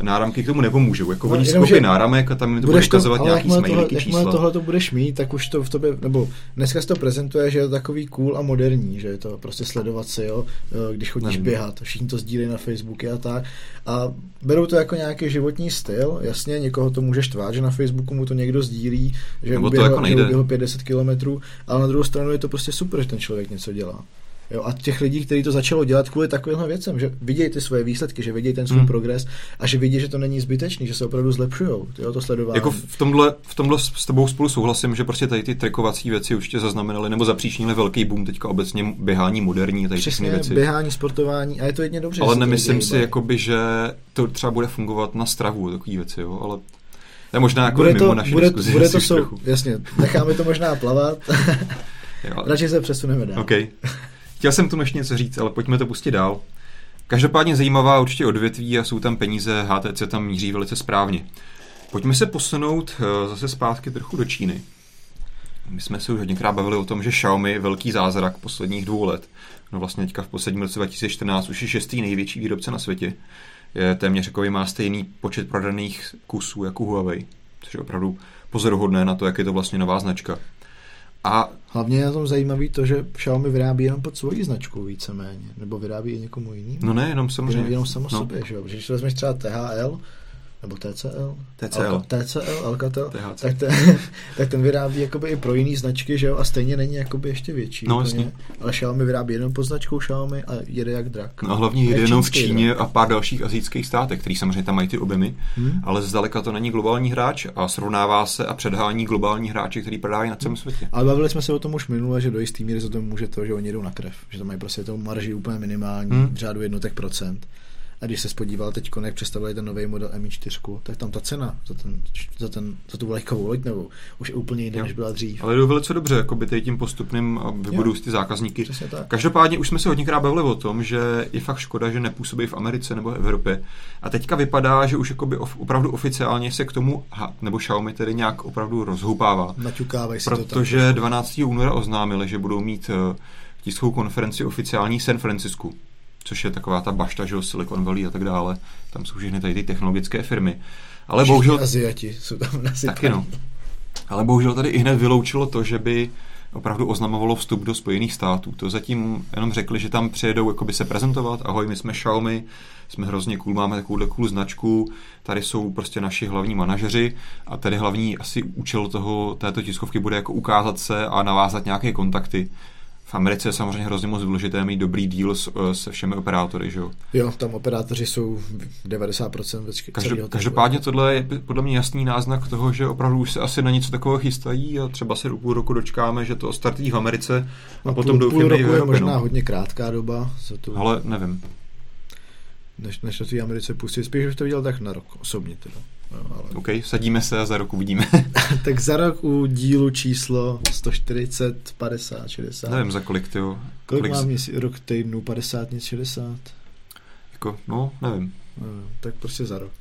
náramky k tomu nepomůžou. Jako no, oni skoupí náramek a tam jim to bude ukazovat to, nějaký smajlíky čísla. Jakmile tohle to budeš mít, tak už to v tobě, nebo dneska se to prezentuje, že je to takový cool a moderní, že je to prostě sledovat si, jo, když chodíš Nevím. běhat, všichni to sdílejí na Facebooku a tak. A berou to jako nějaký životní styl, jasně, někoho to může štvát, že na Facebooku mu to někdo sdílí, že uběhl, jako že uběhl 50 kilometrů, ale na druhou stranu je to prostě super, že ten člověk něco dělá. Jo, a těch lidí, kteří to začalo dělat kvůli takovým věcem, že vidějí ty svoje výsledky, že vidějí ten svůj hmm. progres a že vidí, že to není zbytečný, že se opravdu zlepšují, to sledování. Jako v tomhle, v tomhle s tebou spolu souhlasím, že prostě tady ty trikovací věci určitě zaznamenaly nebo zapříčinily velký boom teďka obecně běhání moderní, tady Přesně, věci. běhání, sportování a je to jedně dobře. Ale nemyslím si, jakoby, že to třeba bude fungovat na stravu, takové věci, jo, ale to je možná jako bude mimo to, naši bude, diskuzi. Bude to sou, jasně, necháme to možná plavat. Jo. Radši se přesuneme dál. Okay. Chtěl jsem tu ještě něco říct, ale pojďme to pustit dál. Každopádně zajímavá určitě odvětví a jsou tam peníze, HTC tam míří velice správně. Pojďme se posunout eh, zase zpátky trochu do Číny. My jsme se už hodněkrát bavili o tom, že Xiaomi je velký zázrak posledních dvou let. No vlastně teďka v posledním roce 2014 už je šestý největší výrobce na světě. Je téměř jako má stejný počet prodaných kusů jako Huawei, což je opravdu pozoruhodné na to, jak je to vlastně nová značka. A Hlavně je na tom zajímavý to, že Xiaomi vyrábí jenom pod svojí značkou víceméně, nebo vyrábí i někomu jinému. No ne, jenom samozřejmě. Jenom, jenom samo no. sobě, že jo? Protože když vezmeš třeba THL, nebo TCL? TCL. Alka, TCL, Alcatel, THC. tak ten, tak ten vyrábí jakoby i pro jiný značky, že jo, a stejně není jakoby ještě větší. No, vlastně. Ale Xiaomi vyrábí jenom pod značkou Xiaomi a jede jak drak. No a hlavně jede jenom v Číně drak. a pár dalších azijských státech, který samozřejmě tam mají ty objemy, hmm. ale zdaleka to není globální hráč a srovnává se a předhání globální hráči, který prodávají na celém světě. Ale bavili jsme se o tom už minule, že do jistý míry za to může to, že oni jdou na krev, že tam mají prostě to marži úplně minimální, hmm. v řádu jednotek procent. A když se spodíval teď, jak představili ten nový model Mi4, tak tam ta cena za, ten, za, ten, za tu vlajkovou loď nebo už je úplně jiná, než byla dřív. Ale jdou velice dobře, jako by tím postupným a vybudují ty zákazníky. Každopádně už jsme se hodněkrát bavili o tom, že je fakt škoda, že nepůsobí v Americe nebo v Evropě. A teďka vypadá, že už jakoby opravdu oficiálně se k tomu, nebo Xiaomi tedy nějak opravdu rozhoupává. Naťukávají si Protože to tam. 12. února oznámili, že budou mít eh, tiskovou konferenci oficiální San Francisku což je taková ta bašta, že Silicon Valley a tak dále. Tam jsou všechny tady ty technologické firmy. Ale Všichni bohužel... Aziati jsou tam nasypaní. Taky no. Ale bohužel tady i hned vyloučilo to, že by opravdu oznamovalo vstup do Spojených států. To zatím jenom řekli, že tam přijedou jakoby se prezentovat. Ahoj, my jsme Xiaomi, jsme hrozně cool, máme takovouhle cool značku, tady jsou prostě naši hlavní manažeři a tady hlavní asi účel toho, této tiskovky bude jako ukázat se a navázat nějaké kontakty v Americe je samozřejmě hrozně moc důležité mít dobrý díl s, eh, se všemi operátory, že jo? Jo, tam operátoři jsou 90% vždycky. Každop, každopádně tohle je podle mě jasný náznak toho, že opravdu už se asi na něco takového chystají a třeba se do půl roku dočkáme, že to startí v Americe a no, potom doufám, že je možná no. hodně krátká doba. Za tu... Ale nevím. Než, než to té Americe pustit. Spíš bych to viděl tak na rok, osobně teda. No, ale... OK, sadíme se a za rok uvidíme. tak za rok u dílu číslo 140, 50, 60. Nevím za kolik, ty Kolik, kolik mám z... rok týdnu, 50, 60? Jako, no, nevím. No, tak prostě za rok.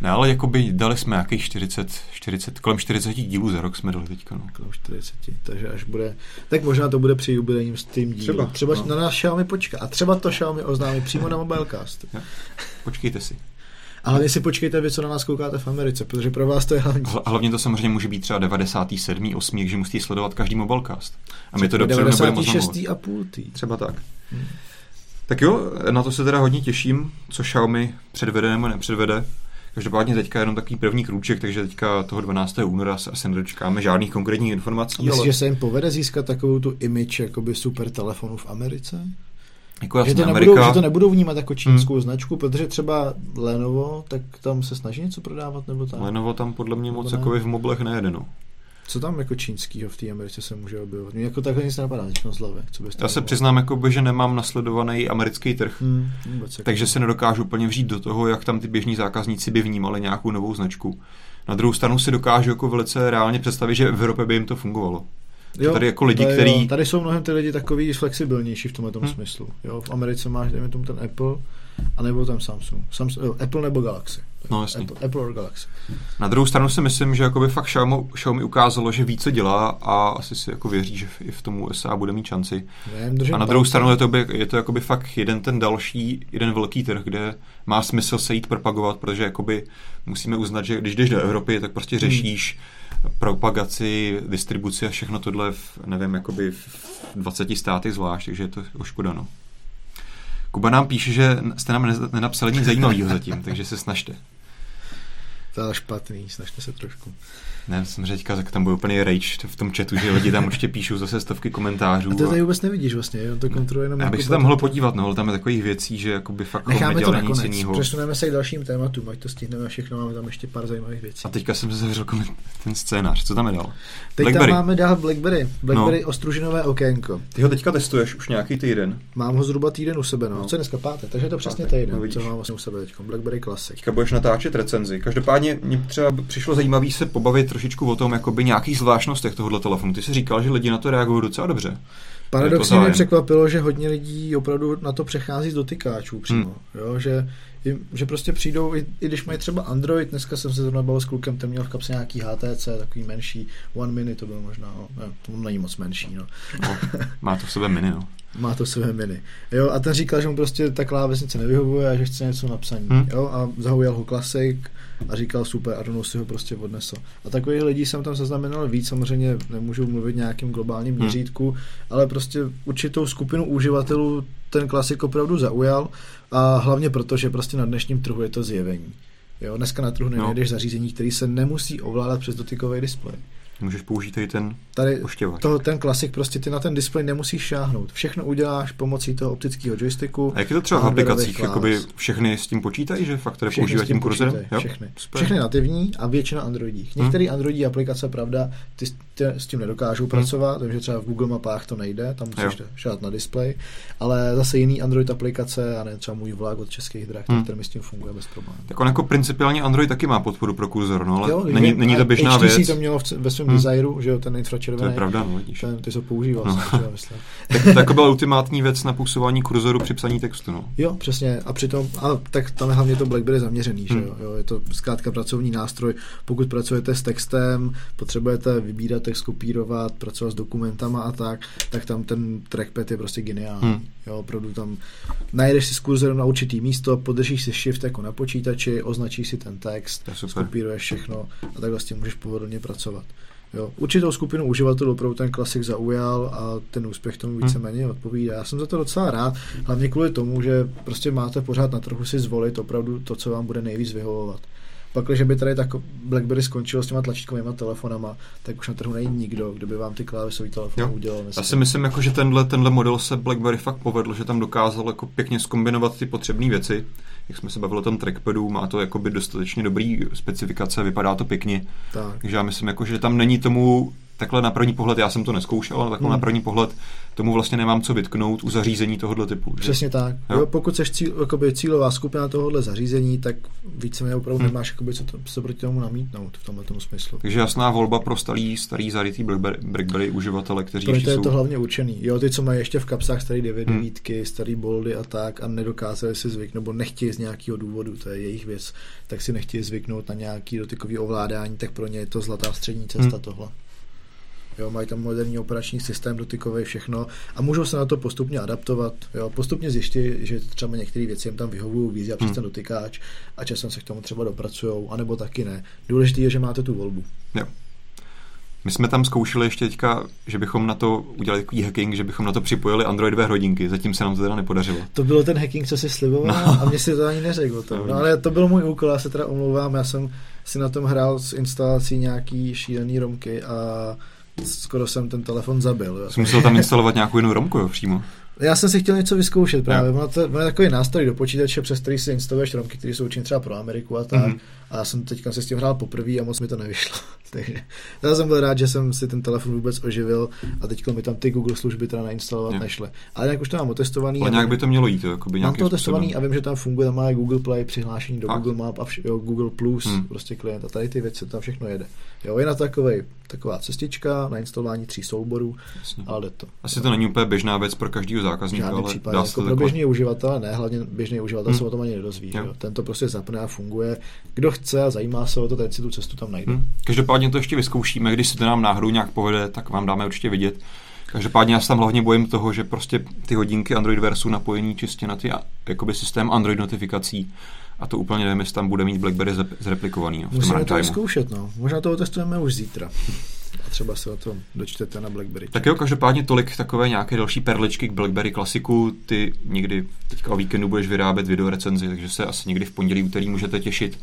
Ne, ale jako by dali jsme nějakých 40, 40, kolem 40 dílů za rok jsme dali teďka. No. Kolem 40, takže až bude, tak možná to bude při jubilejním s tím dílu. Třeba, třeba no. na nás Xiaomi počká. A třeba to Xiaomi oznámí přímo na Mobilecast. Počkejte si. Ale vy si počkejte, vy co na nás koukáte v Americe, protože pro vás to je hlavní. A hlavně to samozřejmě může být třeba 97. 8. že musíte sledovat každý mobilecast. A my to dopředu nebudeme moc a půl tý. Třeba tak. Hmm. Tak jo, na to se teda hodně těším, co Xiaomi předvede nebo nepředvede. Každopádně teďka jenom takový první krůček, takže teďka toho 12. února se asi nedočkáme žádných konkrétních informací. Myslíš, ale... že se jim povede získat takovou tu image jakoby super telefonu v Americe? Jako že, to Amerika... nebudou, že to nebudou vnímat jako čínskou hmm. značku, protože třeba Lenovo, tak tam se snaží něco prodávat, nebo tam? Lenovo tam podle mě moc jako v moblech nejede, no. Co tam jako čínskýho v té Americe se může objevit? Mě jako takhle nic napadá teď z hlavy. Co bys Já se přiznám, jako by, že nemám nasledovaný americký trh, hmm, vůbec, jako takže se nedokážu úplně vřít do toho, jak tam ty běžní zákazníci by vnímali nějakou novou značku. Na druhou stranu si dokážu jako velice reálně představit, že v Evropě by jim to fungovalo. Jo, tady jako lidi, tady, který... Jo, tady jsou mnohem ty lidi takový flexibilnější v tomhle hmm. smyslu. Jo, v Americe máš, dejme tomu ten Apple, a nebo tam Samsung. Samsung jo, Apple nebo Galaxy. No, jasně. Apple, Apple or Galaxy. Na druhou stranu si myslím, že jakoby fakt Xiaomi, Xiaomi ukázalo, že více dělá a asi si jako věří, že i v tomu USA bude mít šanci. Ne, a na druhou stranu je to, by, je to jakoby fakt jeden ten další, jeden velký trh, kde má smysl se jít propagovat, protože jakoby musíme uznat, že když jdeš do Evropy, tak prostě hmm. řešíš hmm propagaci, distribuci a všechno tohle, v, nevím, jakoby v 20 státech zvlášť, takže je to jako škoda, no. Kuba nám píše, že jste nám nenapsali nic zajímavého zatím, takže se snažte. To je špatný, snažte se trošku. Ne, jsem říkal, že tam bude úplně rage v tom chatu, že lidi tam určitě píšou zase stovky komentářů. A to tady vůbec nevidíš vlastně, jo? to kontroluje jenom. Já bych jako se tam mohl podívat, no, tam je takových věcí, že jako by fakt Necháme to nakonec. nic jiného. Přesuneme se k dalším tématům, ať to stihneme všechno, máme tam ještě pár zajímavých věcí. A teďka jsem se zavřel ten scénář, co tam je dál? Teď Blackberry. tam máme dál Blackberry, Blackberry no. ostružinové okénko. Ty ho teďka testuješ už nějaký týden. Mám ho zhruba týden u sebe, no. no. Co je dneska páté, takže je to přesně týden, no, co mám vlastně u sebe teď. Blackberry Classic. Teďka budeš natáčet recenzi. Každopádně mě třeba přišlo zajímavé se pobavit trošičku o tom, jakoby nějakých zvláštnostech tohoto telefonu. Ty jsi říkal, že lidi na to reagují docela dobře. Paradoxně mě překvapilo, že hodně lidí opravdu na to přechází z dotykáčů přímo. Hmm. Jo, že, že prostě přijdou, i, i když mají třeba Android, dneska jsem se zrovna bavil s klukem, ten měl v kapse nějaký HTC, takový menší, One Mini to byl možná, no, ne, to není moc menší. No. no má to v sobě mini, no má to své mini. Jo, a ten říkal, že mu prostě ta klávesnice nevyhovuje a že chce něco napsaní. Hmm. Jo, a zahoujal ho klasik a říkal super a rovnou si ho prostě odnesl. A takových lidí jsem tam zaznamenal víc, samozřejmě nemůžu mluvit nějakým globálním hmm. měřítku, ale prostě určitou skupinu uživatelů ten klasik opravdu zaujal a hlavně proto, že prostě na dnešním trhu je to zjevení. Jo, dneska na trhu nenajdeš no. zařízení, který se nemusí ovládat přes dotykový displej. Můžeš použít i ten Tady oštěvač. To, ten klasik, prostě ty na ten displej nemusíš šáhnout. Všechno uděláš pomocí toho optického joysticku. A jak je to třeba v aplikacích? Jakoby všechny s tím počítají, že fakt tady používají tím kurzorem? Všechny. Všechny nativní a většina Androidích. Některé hmm. Androidí aplikace, pravda, ty, ty s tím nedokážou hmm. pracovat, takže třeba v Google mapách to nejde, tam musíš šát na displej, ale zase jiný Android aplikace, a ne třeba můj vlak od českých drah, hmm. který mi s tím funguje bez problémů. Tak on jako principiálně Android taky má podporu pro kurzor, no, ale jo, není, není to běžná HTC věc. to mělo ve svém hmm. designu, že jo, ten infračervený. To je pravda, no, vidíš. Ten, ty jsou používal, no. jsem, tak, to jako byla ultimátní věc na působování kurzoru při psaní textu, no. Jo, přesně. A přitom, a tak tam je hlavně to BlackBerry zaměřený, hmm. že jo? jo. Je to zkrátka pracovní nástroj. Pokud pracujete s textem, potřebujete vybírat text, kopírovat, pracovat s dokumentama a tak, tak tam ten trackpad je prostě geniální. Hmm. Jo, opravdu tam najdeš si s kurzorem na určitý místo, podržíš si shift jako na počítači, označíš si ten text, skopíruješ všechno a takhle s tím můžeš pohodlně pracovat. Jo, určitou skupinu uživatelů opravdu ten klasik zaujal a ten úspěch tomu hmm. víceméně odpovídá. Já jsem za to docela rád, hlavně kvůli tomu, že prostě máte pořád na trhu si zvolit opravdu to, co vám bude nejvíc vyhovovat. Pak, když by tady tak BlackBerry skončilo s těma tlačítkovými telefonama, tak už na trhu není nikdo, kdo by vám ty klávesový telefony udělal. Já si myslím, jako, že tenhle, tenhle model se BlackBerry fakt povedl, že tam dokázal jako pěkně skombinovat ty potřebné věci. Jak jsme se bavili o tom trackpadu, má to jakoby dostatečně dobrý specifikace, vypadá to pěkně. Tak. Takže já myslím, jako, že tam není tomu takhle na první pohled, já jsem to neskoušel, ale takhle hmm. na první pohled tomu vlastně nemám co vytknout u zařízení tohoto typu. Že? Přesně tak. Jo? Jo, pokud jsi cíl, jakoby cílová skupina tohohle zařízení, tak víceméně opravdu hmm. nemáš jakoby, co, to, co proti tomu namítnout v tomhle tomu smyslu. Takže jasná volba pro starý, starý zarytý Blackberry, Blackberry uživatele, kteří Pro to je jsou... to hlavně určený. Jo, ty, co mají ještě v kapsách starý 9 hmm. starý boldy a tak a nedokázali si zvyknout, nebo nechtějí z nějakého důvodu, to je jejich věc, tak si nechtějí zvyknout na nějaký dotykový ovládání, tak pro ně je to zlatá střední cesta hmm. tohle. Jo, mají tam moderní operační systém dotykový, všechno a můžou se na to postupně adaptovat. Jo, postupně zjistí, že třeba některé věci jim tam vyhovují víc a přes hmm. ten dotykáč a časem se k tomu třeba dopracují, anebo taky ne. Důležité je, že máte tu volbu. Jo. My jsme tam zkoušeli ještě teďka, že bychom na to udělali takový hacking, že bychom na to připojili Androidové hodinky. Zatím se nám to teda nepodařilo. To bylo ten hacking, co si sliboval no. a mě si to ani neřekl. To. No, ale to byl můj úkol, já se teda omlouvám, já jsem si na tom hrál s instalací nějaký šílený romky a skoro jsem ten telefon zabil. Jo. Jsi musel tam instalovat nějakou jinou romku, jo, přímo? Já jsem si chtěl něco vyzkoušet právě. Ono to, je takový nástroj do počítače, přes který si instaluješ romky, které jsou určené třeba pro Ameriku a tak. Mm-hmm. A já jsem teďka se s tím hrál poprvé a moc mi to nevyšlo. Takže já jsem byl rád, že jsem si ten telefon vůbec oživil a teď mi tam ty Google služby teda nainstalovat yeah. nešly. Ale nějak už to mám otestovaný. Ale nějak by to mělo jít, jo? Mám to otestovaný a vím, že tam funguje, tam má Google Play, přihlášení do a. Google Map a vš- jo, Google Plus, hmm. prostě klient a tady ty věci, tam všechno jede. Jo, je na takovej, taková cestička na instalování tří souborů, Jasně. ale jde to. Asi to není úplně běžná věc pro každého zákazníka, Žádný ale případ, dá jako pro běžný uživatel, ne, hlavně běžný uživatel hmm. se o tom ani nedozví. Jo. Jo. Ten to prostě zapne a funguje. Kdo chce a zajímá se o to, ten si tu cestu tam najde. Hmm. Každopádně to ještě vyzkoušíme, když se to nám náhodou nějak povede, tak vám dáme určitě vidět. Každopádně já se tam hlavně bojím toho, že prostě ty hodinky Android Wear jsou napojení čistě na ty jakoby systém Android notifikací a to úplně nevím, jestli tam bude mít BlackBerry zreplikovaný. No, Musíme to vyzkoušet, no. Možná to otestujeme už zítra. A třeba se o tom dočtete na BlackBerry. Tak jo, každopádně tolik takové nějaké další perličky k BlackBerry klasiku. Ty někdy teďka o víkendu budeš vyrábět video recenzi, takže se asi někdy v pondělí, úterý můžete těšit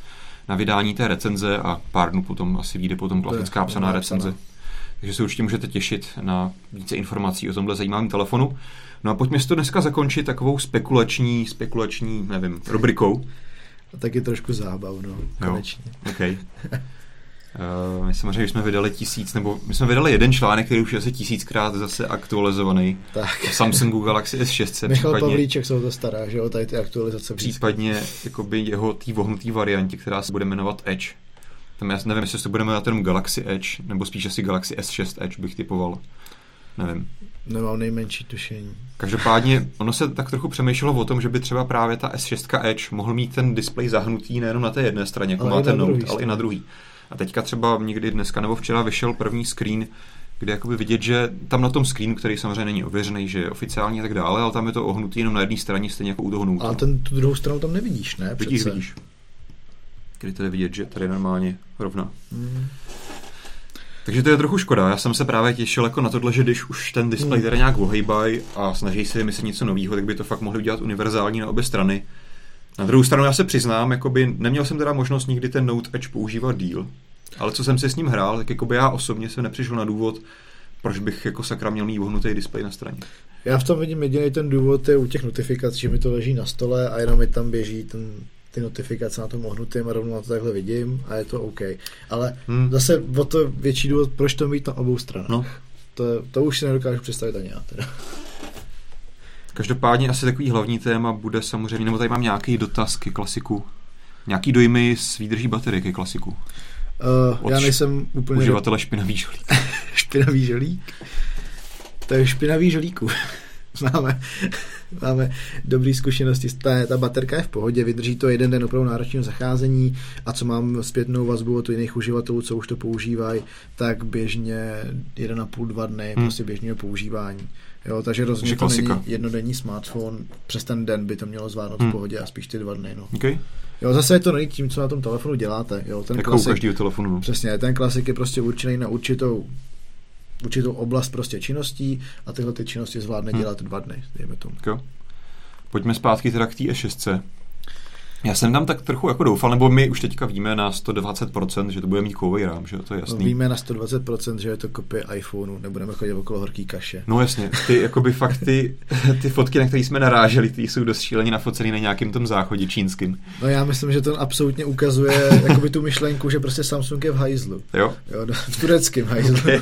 na vydání té recenze a pár dnů potom asi vyjde potom klasická psaná recenze. Takže se určitě můžete těšit na více informací o tomhle zajímavém telefonu. No a pojďme si to dneska zakončit takovou spekulační, spekulační, nevím, rubrikou. A taky trošku zábav, no, konečně. Jo, okay. Uh, my samozřejmě jsme vydali tisíc, nebo my jsme vydali jeden článek, který už je asi tisíckrát zase aktualizovaný. Tak. Samsungu Galaxy S600. Michal případně, Pavlíček se o to stará, že jo, tady ty aktualizace. Případně jakoby jeho tý vohnutý variantě, která se bude jmenovat Edge. Tam já nevím, jestli to budeme na ten Galaxy Edge, nebo spíš asi Galaxy S6 Edge bych typoval. Nevím. Nemám nejmenší tušení. Každopádně ono se tak trochu přemýšlelo o tom, že by třeba právě ta S6 Edge mohl mít ten displej zahnutý nejenom na té jedné straně, jako ale má ten Note, ale i na druhý. A teďka třeba někdy dneska nebo včera vyšel první screen, kde jakoby vidět, že tam na tom screenu, který samozřejmě není ověřený, že je oficiální a tak dále, ale tam je to ohnutý jenom na jedné straně, stejně jako u toho Note. Ale ten, tu druhou stranu tam nevidíš, ne? Vidíš, Přece. vidíš. Kdy tady vidět, že tady je normálně rovná. Mm. Takže to je trochu škoda. Já jsem se právě těšil jako na tohle, že když už ten display hmm. tady nějak ohejbají a snaží se vymyslet něco nového, tak by to fakt mohli udělat univerzální na obě strany. Na druhou stranu já se přiznám, jakoby neměl jsem teda možnost nikdy ten Note Edge používat díl, ale co jsem si s ním hrál, tak jakoby já osobně jsem nepřišel na důvod, proč bych jako sakra měl mít vohnutý displej na straně. Já v tom vidím jediný ten důvod je u těch notifikací, že mi to leží na stole a jenom mi tam běží ten ty notifikace na tom ohnutým a rovnou na to takhle vidím a je to OK. Ale hmm. zase o to větší důvod, proč to mít na obou stranách. No. To, to už si nedokážu představit ani já teda. Každopádně asi takový hlavní téma bude samozřejmě, nebo tady mám nějaký dotaz ke klasiku. Nějaký dojmy s výdrží baterie ke klasiku. Uh, já nejsem úplně... Uživatele špinavý žolík. špinavý žolík? To je špinavý žolíku. Máme máme dobré zkušenosti. Ta, ta baterka je v pohodě, vydrží to jeden den opravdu náročného zacházení a co mám zpětnou vazbu od jiných uživatelů, co už to používají, tak běžně 1,5-2 dny hmm. prostě běžného používání. Jo, takže rozhodně to není jednodenní smartphone, přes ten den by to mělo zvládnout hmm. v pohodě a spíš ty dva dny. No. Okay. Jo, zase je to není tím, co na tom telefonu děláte. Jo, ten jako klasik, u každého telefonu. No. Přesně, ten klasik je prostě určený na určitou určitou oblast prostě činností a tyhle ty činnosti zvládne hmm. dělat dva dny, dejme tomu. Jo. Pojďme zpátky teda k té E6. Já jsem tam tak trochu jako doufal, nebo my už teďka víme na 120%, že to bude mít kovový rám, že to je jasný. No, víme na 120%, že je to kopie iPhoneu, nebudeme chodit okolo horký kaše. No jasně, ty, jakoby fakt ty, ty fotky, na které jsme naráželi, ty jsou dost šíleně nafocený na nějakém tom záchodě čínským. No já myslím, že to absolutně ukazuje jakoby tu myšlenku, že prostě Samsung je v hajzlu. Jo? Jo, v tureckém hajzlu. Okay.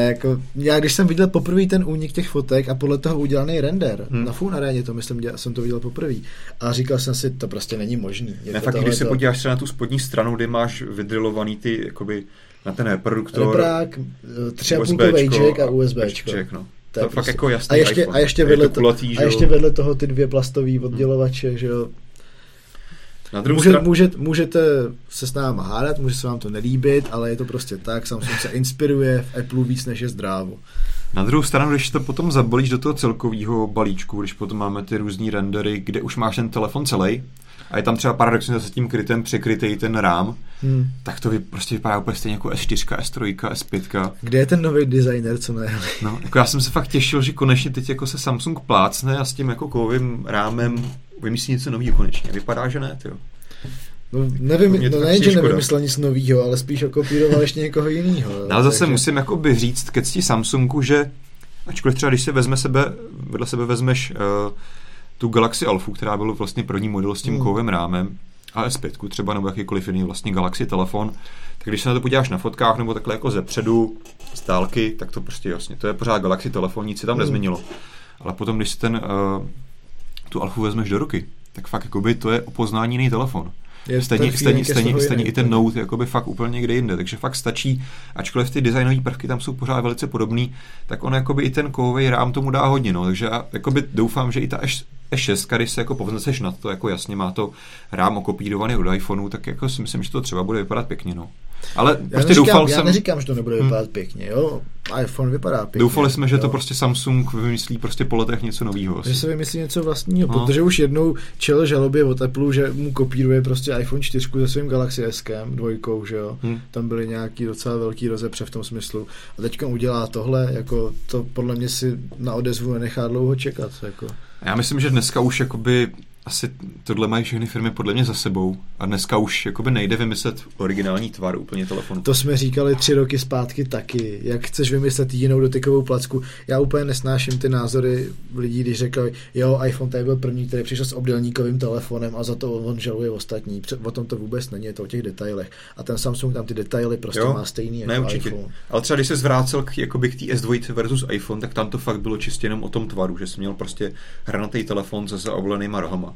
Jako, já když jsem viděl poprvé ten únik těch fotek a podle toho udělaný render, hmm. na Full Aréně to myslím, dělal, jsem to viděl poprvé. A říkal jsem si, to prostě není možný. ne, fakt, když se podíváš třeba na tu spodní stranu, kde máš vydrilovaný ty, jakoby, na ten reproduktor. Reprák, třeba půlkový a USB. no. To, to je fakt prostě. jako jasný a ještě, iPhone. a ještě, vedle, to kulatý, a ještě vedle toho ty dvě plastové oddělovače, že jo, na druhou Může, stran... může, můžete se s náma hádat, může se vám to nelíbit, ale je to prostě tak, Samsung se inspiruje v Apple víc než je zdrávo. Na druhou stranu, když to potom zabolíš do toho celkového balíčku, když potom máme ty různé rendery, kde už máš ten telefon celý, a je tam třeba paradoxně s tím krytem překrytý ten rám, hmm. tak to vy, prostě vypadá úplně stejně jako S4, S3, S5. Kde je ten nový designer, co ne? No, jako já jsem se fakt těšil, že konečně teď jako se Samsung plácne a s tím jako kovovým rámem vymyslí něco nového konečně. Vypadá, že ne, jo. No, nevím, no ne, že nevymyslel nic nového, ale spíš kopíroval ještě někoho jiného. No, ale zase takže... musím jako by říct ke cti Samsungu, že ačkoliv třeba když se vezme sebe, vedle sebe vezmeš uh, tu Galaxy Alpha, která byl vlastně první model s tím hmm. kovým rámem, a S5 třeba nebo jakýkoliv jiný vlastně Galaxy telefon, tak když se na to podíváš na fotkách nebo takhle jako ze předu, z dálky, tak to prostě jasně, to je pořád Galaxy telefon, nic se tam hmm. nezměnilo. Ale potom, když si ten, uh, tu Alfu vezmeš do ruky, tak fakt jakoby to je opoznání jiný telefon. Je stejně, stejně, stejně, stejně i ten Note jakoby fakt úplně někde jinde, takže fakt stačí, ačkoliv ty designové prvky tam jsou pořád velice podobný, tak on jakoby i ten kovový rám tomu dá hodně, no, takže já jakoby doufám, že i ta E6, když se jako povzneseš na to, jako jasně má to rám okopírovaný od iPhoneu, tak jako si myslím, že to třeba bude vypadat pěkně, no. Ale já prostě neříkám, doufal já jsem... neříkám, že to nebude vypadat hmm. pěkně, jo. iPhone vypadá pěkně. Doufali jsme, že jo. to prostě Samsung vymyslí prostě po letech něco nového. Že se vymyslí něco vlastního, no. protože už jednou čel žalobě od Apple, že mu kopíruje prostě iPhone 4 se svým Galaxy S dvojkou, že jo. Hmm. Tam byly nějaký docela velký rozepře v tom smyslu. A teďka udělá tohle, jako to podle mě si na odezvu nenechá dlouho čekat. Jako. Já myslím, že dneska už jakoby asi tohle mají všechny firmy podle mě za sebou a dneska už jakoby nejde vymyslet originální tvar úplně telefonu. To jsme říkali tři roky zpátky taky. Jak chceš vymyslet jinou dotykovou placku? Já úplně nesnáším ty názory lidí, když řekli, jo, iPhone tady byl první, který přišel s obdelníkovým telefonem a za to on žaluje ostatní. O tom to vůbec není, je to o těch detailech. A ten Samsung tam ty detaily prostě jo, má stejný jako ne, určitě. iPhone. Ale třeba když se zvrácel k, jakoby k té S2 versus iPhone, tak tam to fakt bylo čistě jenom o tom tvaru, že jsi měl prostě hranatý telefon se zaoblenýma rohama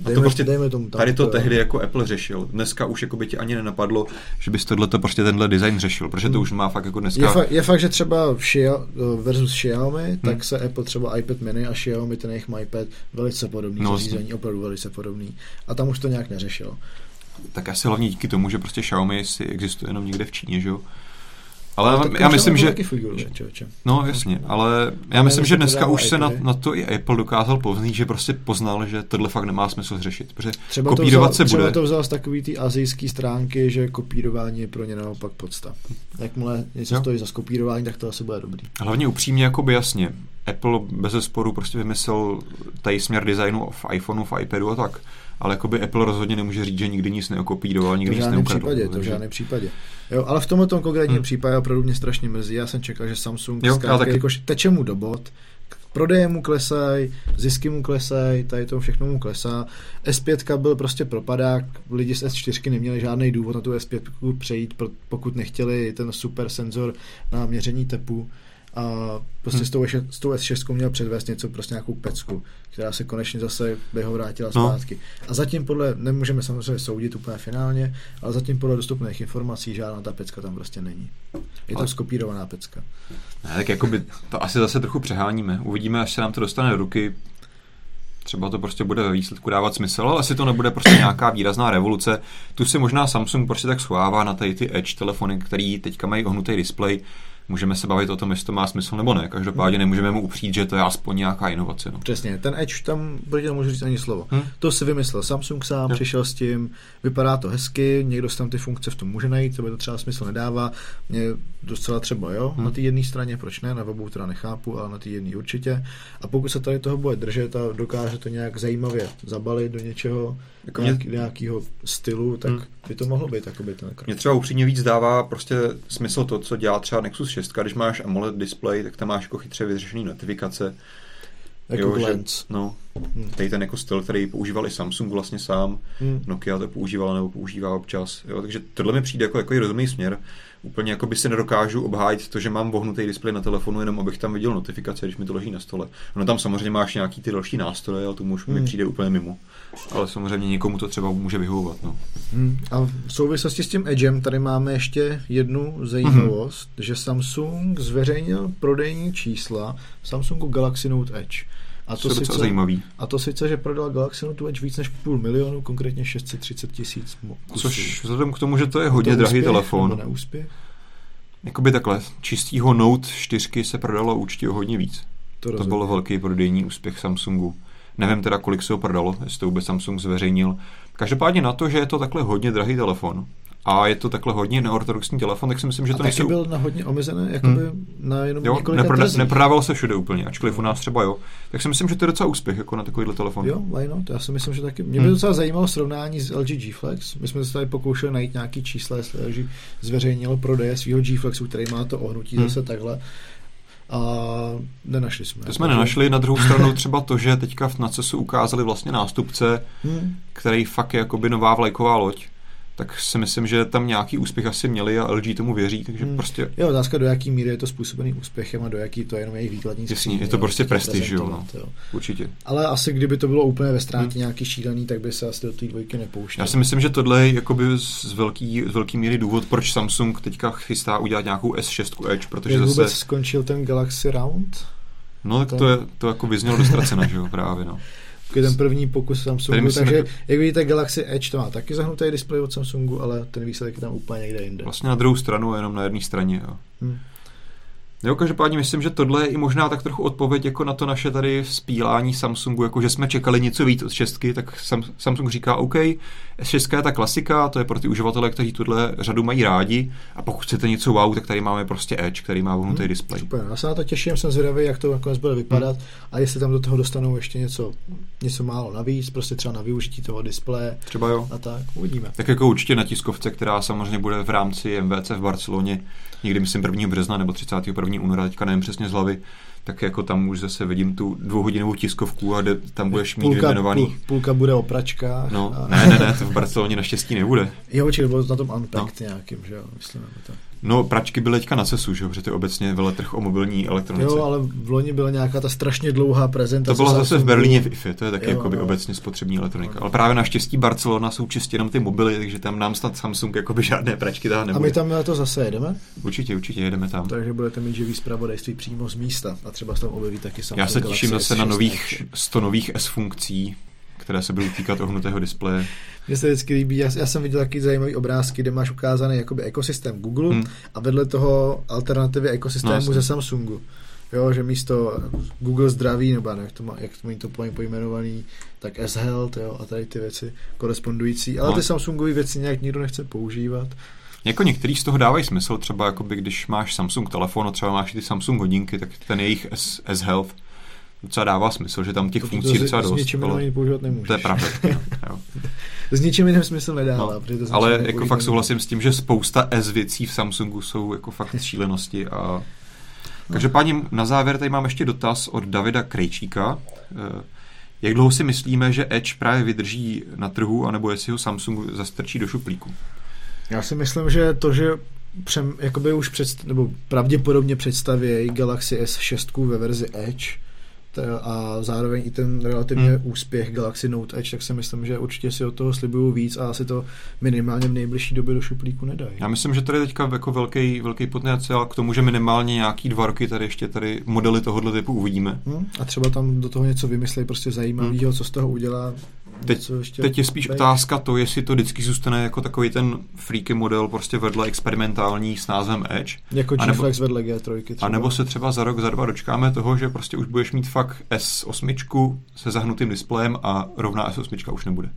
Dejme, to prostě dejme tomu tam tady to, to tehdy jako Apple řešil. Dneska už jako by ti ani nenapadlo, že bys tohle prostě tenhle design řešil, protože to hmm. už má fakt jako dneska. Je, fa- je fakt, že třeba Xia, versus Xiaomi, hmm. tak se Apple třeba iPad mini a Xiaomi ten jejich MyPad velice podobný no, zařízení, opravdu velice podobný. A tam už to nějak neřešil. Tak asi hlavně díky tomu, že prostě Xiaomi si existuje jenom někde v Číně, že jo? Ale no, já myslím, že... no jasně, ale já myslím, že dneska už se na, na to i Apple dokázal poznat, že prostě poznal, že tohle fakt nemá smysl řešit, protože třeba kopírovat to vzal, se bude. Třeba to vzal z takový ty azijské stránky, že kopírování je pro ně naopak podsta. Jakmile něco jo. stojí za skopírování, tak to asi bude dobrý. Hlavně upřímně, jakoby jasně, Apple bez sporu prostě vymyslel tady směr designu v iPhoneu, v iPadu a tak ale jakoby Apple rozhodně nemůže říct, že nikdy nic neokopíroval, nikdy nic neukradl. Případě, to v žádném případě. Jo, ale v tomto konkrétním hmm. případě opravdu mě strašně mrzí. Já jsem čekal, že Samsung jo, zkrátka, taky... jakož teče mu do bod, prodeje mu klesají, zisky mu klesají, tady to všechno mu klesá. S5 byl prostě propadák, lidi z S4 neměli žádný důvod na tu S5 přejít, pokud nechtěli ten super senzor na měření tepu a prostě hmm. s, tou, s tou S6 měl předvést něco, prostě nějakou pecku, která se konečně zase by ho vrátila no. zpátky. A zatím podle, nemůžeme samozřejmě soudit úplně finálně, ale zatím podle dostupných informací žádná ta pecka tam prostě není. Je to skopírovaná pecka. Ne, tak jakoby to asi zase trochu přeháníme. Uvidíme, až se nám to dostane do ruky. Třeba to prostě bude ve výsledku dávat smysl, ale asi to nebude prostě nějaká výrazná revoluce. Tu si možná Samsung prostě tak schovává na tady ty Edge telefony, který teďka mají ohnutý display můžeme se bavit o tom, jestli to má smysl nebo ne. Každopádně hmm. nemůžeme mu upřít, že to je aspoň nějaká inovace. No. Přesně, ten Edge tam, protože nemůžu říct ani slovo. Hmm? To si vymyslel Samsung sám, hmm. přišel s tím, vypadá to hezky, někdo si tam ty funkce v tom může najít, by to třeba smysl nedává. Mě docela třeba, jo, hmm. na té jedné straně, proč ne, na webu teda nechápu, ale na té jedné určitě. A pokud se tady toho bude držet a dokáže to nějak zajímavě zabalit do něčeho, jako mě... nějakého stylu, tak hmm. by to mohlo být by ten krok. Mě třeba upřímně víc dává prostě smysl to, co dělá třeba Nexus 6, když máš AMOLED display, tak tam máš jako chytře vyřešený notifikace, jako jo, Že, no, hmm. tady ten jako styl, který používal i Samsung vlastně sám, hmm. Nokia to používala nebo používá občas, jo, takže tohle mi přijde jako, jako rozumný směr. Úplně jako by si nedokážu obhájit to, že mám vohnutý displej na telefonu, jenom abych tam viděl notifikace, když mi to leží na stole. No tam samozřejmě máš nějaký ty další nástroje, ale to už hmm. mi přijde úplně mimo. Ale samozřejmě někomu to třeba může vyhovovat. No. Hmm. A v souvislosti s tím Edgem tady máme ještě jednu zajímavost, hmm. že Samsung zveřejnil prodejní čísla Samsungu Galaxy Note Edge. A to, sice, zajímavý. a to sice, že prodal Galaxy Note Edge víc než půl milionu, konkrétně 630 tisíc kusů. Což vzhledem k tomu, že to je hodně to drahý úspěch, telefon. Nebo neúspěch? Jakoby takhle, čistýho Note 4 se prodalo určitě o hodně víc. To, to bylo velký prodejní úspěch Samsungu. Nevím teda, kolik se ho prodalo, jestli to vůbec Samsung zveřejnil. Každopádně na to, že je to takhle hodně drahý telefon, a je to takhle hodně neortodoxní telefon, tak si myslím, že to nejsou... byl na hodně omezené, jakoby hmm. na jenom jo, neproda, neprodával se všude úplně, ačkoliv u nás třeba jo. Tak si myslím, že to je docela úspěch jako na takovýhle telefon. Jo, why not? Já si myslím, že taky. Mě by hmm. docela zajímalo srovnání s LG G Flex. My jsme se tady pokoušeli najít nějaký čísla, jestli LG zveřejnilo prodeje svého G Flexu, který má to ohnutí hmm. zase takhle a nenašli jsme. To jsme nenašli, na druhou stranu třeba to, že teďka na CESu ukázali vlastně nástupce, hmm. který fakt je jakoby nová vlajková loď tak si myslím, že tam nějaký úspěch asi měli a LG tomu věří, takže hmm. prostě... Jo, otázka, do jaký míry je to způsobený úspěchem a do jaký to je jenom jejich výkladní Jasně, je to prostě prestiž, jo, no. jo. Určitě. Ale asi kdyby to bylo úplně ve ztrátě hmm. nějaký šílený, tak by se asi do té dvojky nepouštěl. Já si myslím, že tohle je jakoby z velký, z velký míry důvod, proč Samsung teďka chystá udělat nějakou S6 Edge, protože Jak zase... vůbec skončil ten Galaxy Round? No tak to, je, to jako vyznělo dostracené, že jo, právě, no ten první pokus Samsungu, takže jako... jak vidíte Galaxy Edge to má taky zahnutý displej od Samsungu, ale ten výsledek je tam úplně někde jinde. Vlastně na druhou stranu, jenom na jedné straně. Jo. Hmm. Jo, každopádně myslím, že tohle je i možná tak trochu odpověď jako na to naše tady spílání Samsungu, jako že jsme čekali něco víc od šestky, tak Samsung říká OK, S6 je ta klasika, to je pro ty uživatele, kteří tuhle řadu mají rádi a pokud chcete něco wow, tak tady máme prostě Edge, který má vohnutý hmm, displej. Super, já se na to těším, jsem zvědavý, jak to nakonec bude vypadat hmm. a jestli tam do toho dostanou ještě něco, něco málo navíc, prostě třeba na využití toho displeje. Třeba jo. A tak, uvidíme. Tak jako určitě na tiskovce, která samozřejmě bude v rámci MVC v Barceloně, někdy myslím 1. března nebo 31. února, teďka nevím přesně z hlavy, tak jako tam už zase vidím tu dvouhodinovou tiskovku a de, tam budeš mít půlka, vyjmenovaný. Půl, půlka bude o pračkách. No, a... ne, ne, ne, to v Barceloně naštěstí nebude. Jo, čili bylo na tom Unpacked no. nějakým, že jo, myslím to. No, pračky byly teďka na CESu, že jo, protože to je obecně veletrh o mobilní elektronice. Jo, ale v loni byla nějaká ta strašně dlouhá prezentace. To bylo zase v Berlíně v IFE, to je taky jo, jakoby no. obecně spotřební elektronika. Ale právě naštěstí Barcelona jsou čistě jenom ty mobily, takže tam nám snad Samsung jakoby žádné pračky tam nebude. A my tam na to zase jedeme? Určitě, určitě jedeme tam. Takže budete mít živý zpravodajství přímo z místa a třeba se tam objeví taky Samsung Já se těším zase na nových 100 nových S funkcí, které se budou týkat ohnutého displeje. Mně se vždycky líbí, já, já jsem viděl taky zajímavý obrázky, kde máš ukázaný jakoby ekosystém Google hmm. a vedle toho alternativy ekosystému no, ze Samsungu. Jo, že místo Google zdraví, nebo jak to, má, jak to to pojmenovaný, tak S-Health, jo, a tady ty věci korespondující, ale no. ty Samsungové věci nějak nikdo nechce používat. Jako některý z toho dávají smysl, třeba jakoby, když máš Samsung telefon a třeba máš ty Samsung hodinky, tak ten jejich S, S-Health docela dává smysl, že tam těch funkcí je docela dost. S ničím ale... používat nemůžeš. To je pravda. jo. S ničím jiným smysl nedává. No, to ale jako fakt souhlasím s tím, že spousta S věcí v Samsungu jsou jako fakt šílenosti a Každopádně na závěr tady mám ještě dotaz od Davida Krejčíka. Eh, jak dlouho si myslíme, že Edge právě vydrží na trhu, anebo jestli ho Samsung zastrčí do šuplíku? Já si myslím, že to, že přem, jakoby už před, nebo pravděpodobně představí Galaxy S6 ve verzi Edge, a zároveň i ten relativně hmm. úspěch Galaxy Note Edge, tak si myslím, že určitě si od toho slibuju víc a asi to minimálně v nejbližší době do šuplíku nedají. Já myslím, že tady teďka jako velký, velký potenciál k tomu, že minimálně nějaký dva roky tady ještě tady modely tohohle typu uvidíme. Hmm. A třeba tam do toho něco vymyslí prostě zajímavého, hmm. co z toho udělá Teď, teď je spíš otázka to, jestli to vždycky zůstane jako takový ten freaky model prostě vedle experimentální s názvem Edge. Jako G-Flex vedle G3 třeba. A nebo se třeba za rok, za dva dočkáme toho, že prostě už budeš mít fakt S8 se zahnutým displejem a rovná S8 už nebude.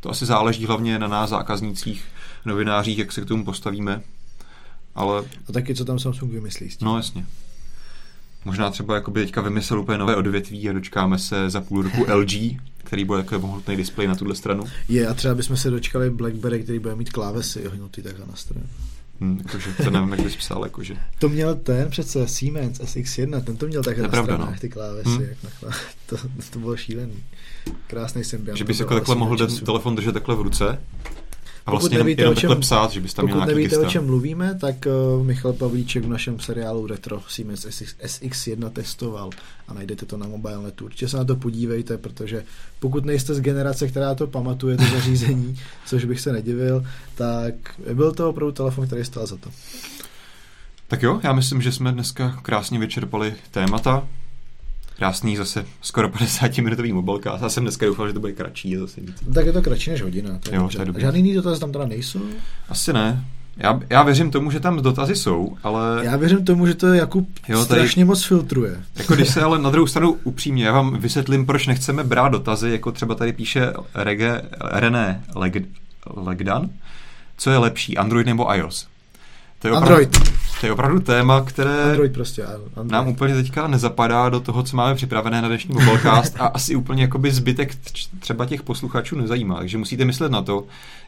To asi záleží hlavně na nás zákaznících, novinářích, jak se k tomu postavíme. Ale... A taky, co tam Samsung vymyslí s tím. No jasně. Možná třeba jakoby teďka vymyslel úplně nové odvětví a dočkáme se za půl roku LG, který bude jako mohutný displej na tuhle stranu. Je a třeba bychom se dočkali Blackberry, který bude mít klávesy ohnutý takhle na stranu. Hmm, jakože to nevím, jak bys psal, jakože. To měl ten přece Siemens SX1, ten to měl takhle na pravda, stranách, no. ty klávesy, hmm. jak na to, to bylo šílený. Krásný symbiont. Že bys jako takhle mohl ten telefon držet takhle v ruce a vlastně nevíte, jenom, jenom o čem, psát, že bys tam pokud nevíte, kista. o čem mluvíme, tak uh, Michal Pavlíček v našem seriálu Retro Siemens SX, SX1 testoval a najdete to na mobilnetu. Určitě se na to podívejte, protože pokud nejste z generace, která to pamatuje, to zařízení, což bych se nedivil, tak byl to opravdu telefon, který stál za to. Tak jo, já myslím, že jsme dneska krásně vyčerpali témata krásný zase skoro 50 minutový mobilka. Já jsem dneska doufal, že to bude kratší. Zase víc. Tak je to kratší než hodina. To je jo, to je Žádný jiný dotazy tam teda nejsou? Asi ne. Já, já věřím tomu, že tam dotazy jsou, ale... Já věřím tomu, že to Jakub jo, tady, strašně moc filtruje. Jako když se ale na druhou stranu upřímně, já vám vysvětlím, proč nechceme brát dotazy, jako třeba tady píše Rege, René Leg, Legdan, co je lepší, Android nebo iOS? To je opravdu, Android. To je opravdu téma, které Android prostě, Android. nám úplně teďka nezapadá do toho, co máme připravené na dnešní mobilecast a asi úplně jakoby zbytek třeba těch posluchačů nezajímá. Takže musíte myslet na to,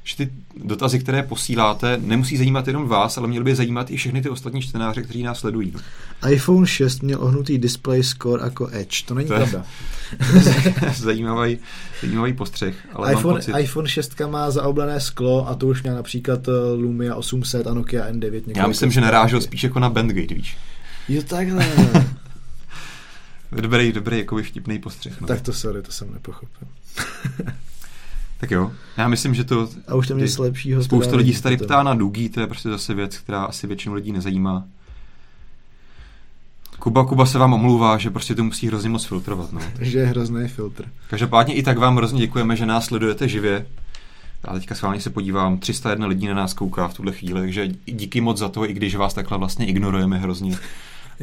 že ty dotazy, které posíláte, nemusí zajímat jenom vás, ale měly by zajímat i všechny ty ostatní čtenáře, kteří nás sledují. iPhone 6 měl ohnutý display score jako Edge. To není to pravda. zajímavý, zajímavý postřeh. Ale iPhone, pocit... iPhone 6 má zaoblené sklo a to už měl například eh, Lumia 800 a Nokia N9. Já myslím, že narážel spíš jako na Bandgate, víš. Jo, takhle. dobrý, dobrý, jako vtipný postřeh. No. Tak to sorry, to jsem nepochopil. tak jo, já myslím, že to... A už tam něco lepšího. Spousta lidí se tady ptá na Dugi, to je prostě zase věc, která asi většinu lidí nezajímá. Kuba, Kuba se vám omlouvá, že prostě to musí hrozně moc filtrovat. No. že je hrozný filtr. Každopádně i tak vám hrozně děkujeme, že nás sledujete živě. Já teďka schválně se podívám, 301 lidí na nás kouká v tuhle chvíli, takže díky moc za to, i když vás takhle vlastně ignorujeme hrozně.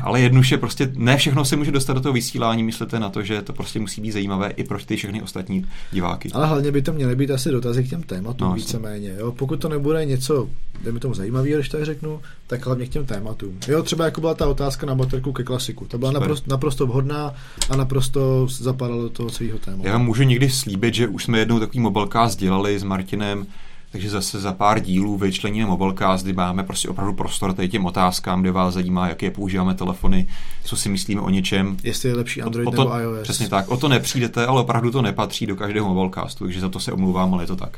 Ale jednuše prostě ne všechno se může dostat do toho vysílání, myslíte na to, že to prostě musí být zajímavé i pro ty všechny ostatní diváky. Ale hlavně by to měly být asi dotazy k těm tématům no, víceméně. Jo? Pokud to nebude něco, dejme tomu zajímavého, když tak řeknu, tak hlavně k těm tématům. Jo, třeba jako byla ta otázka na baterku ke klasiku. Ta byla naprosto, naprosto vhodná a naprosto zapadala do toho svého tématu. Já vám můžu někdy slíbit, že už jsme jednou takový mobilka dělali s Martinem takže zase za pár dílů vyčleníme Mobilecast, kdy máme prostě opravdu prostor tady těm otázkám, kde vás zajímá, jaké používáme telefony, co si myslíme o něčem. Jestli je lepší Android o, o to, nebo iOS. Přesně tak, o to nepřijdete, ale opravdu to nepatří do každého Mobilecastu, takže za to se omlouvám, ale je to tak.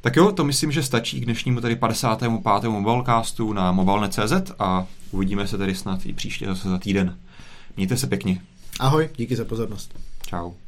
Tak jo, to myslím, že stačí k dnešnímu tady 55. Mobilecastu na mobilne.cz a uvidíme se tady snad i příště zase za týden. Mějte se pěkně. Ahoj, díky za pozornost. Ciao.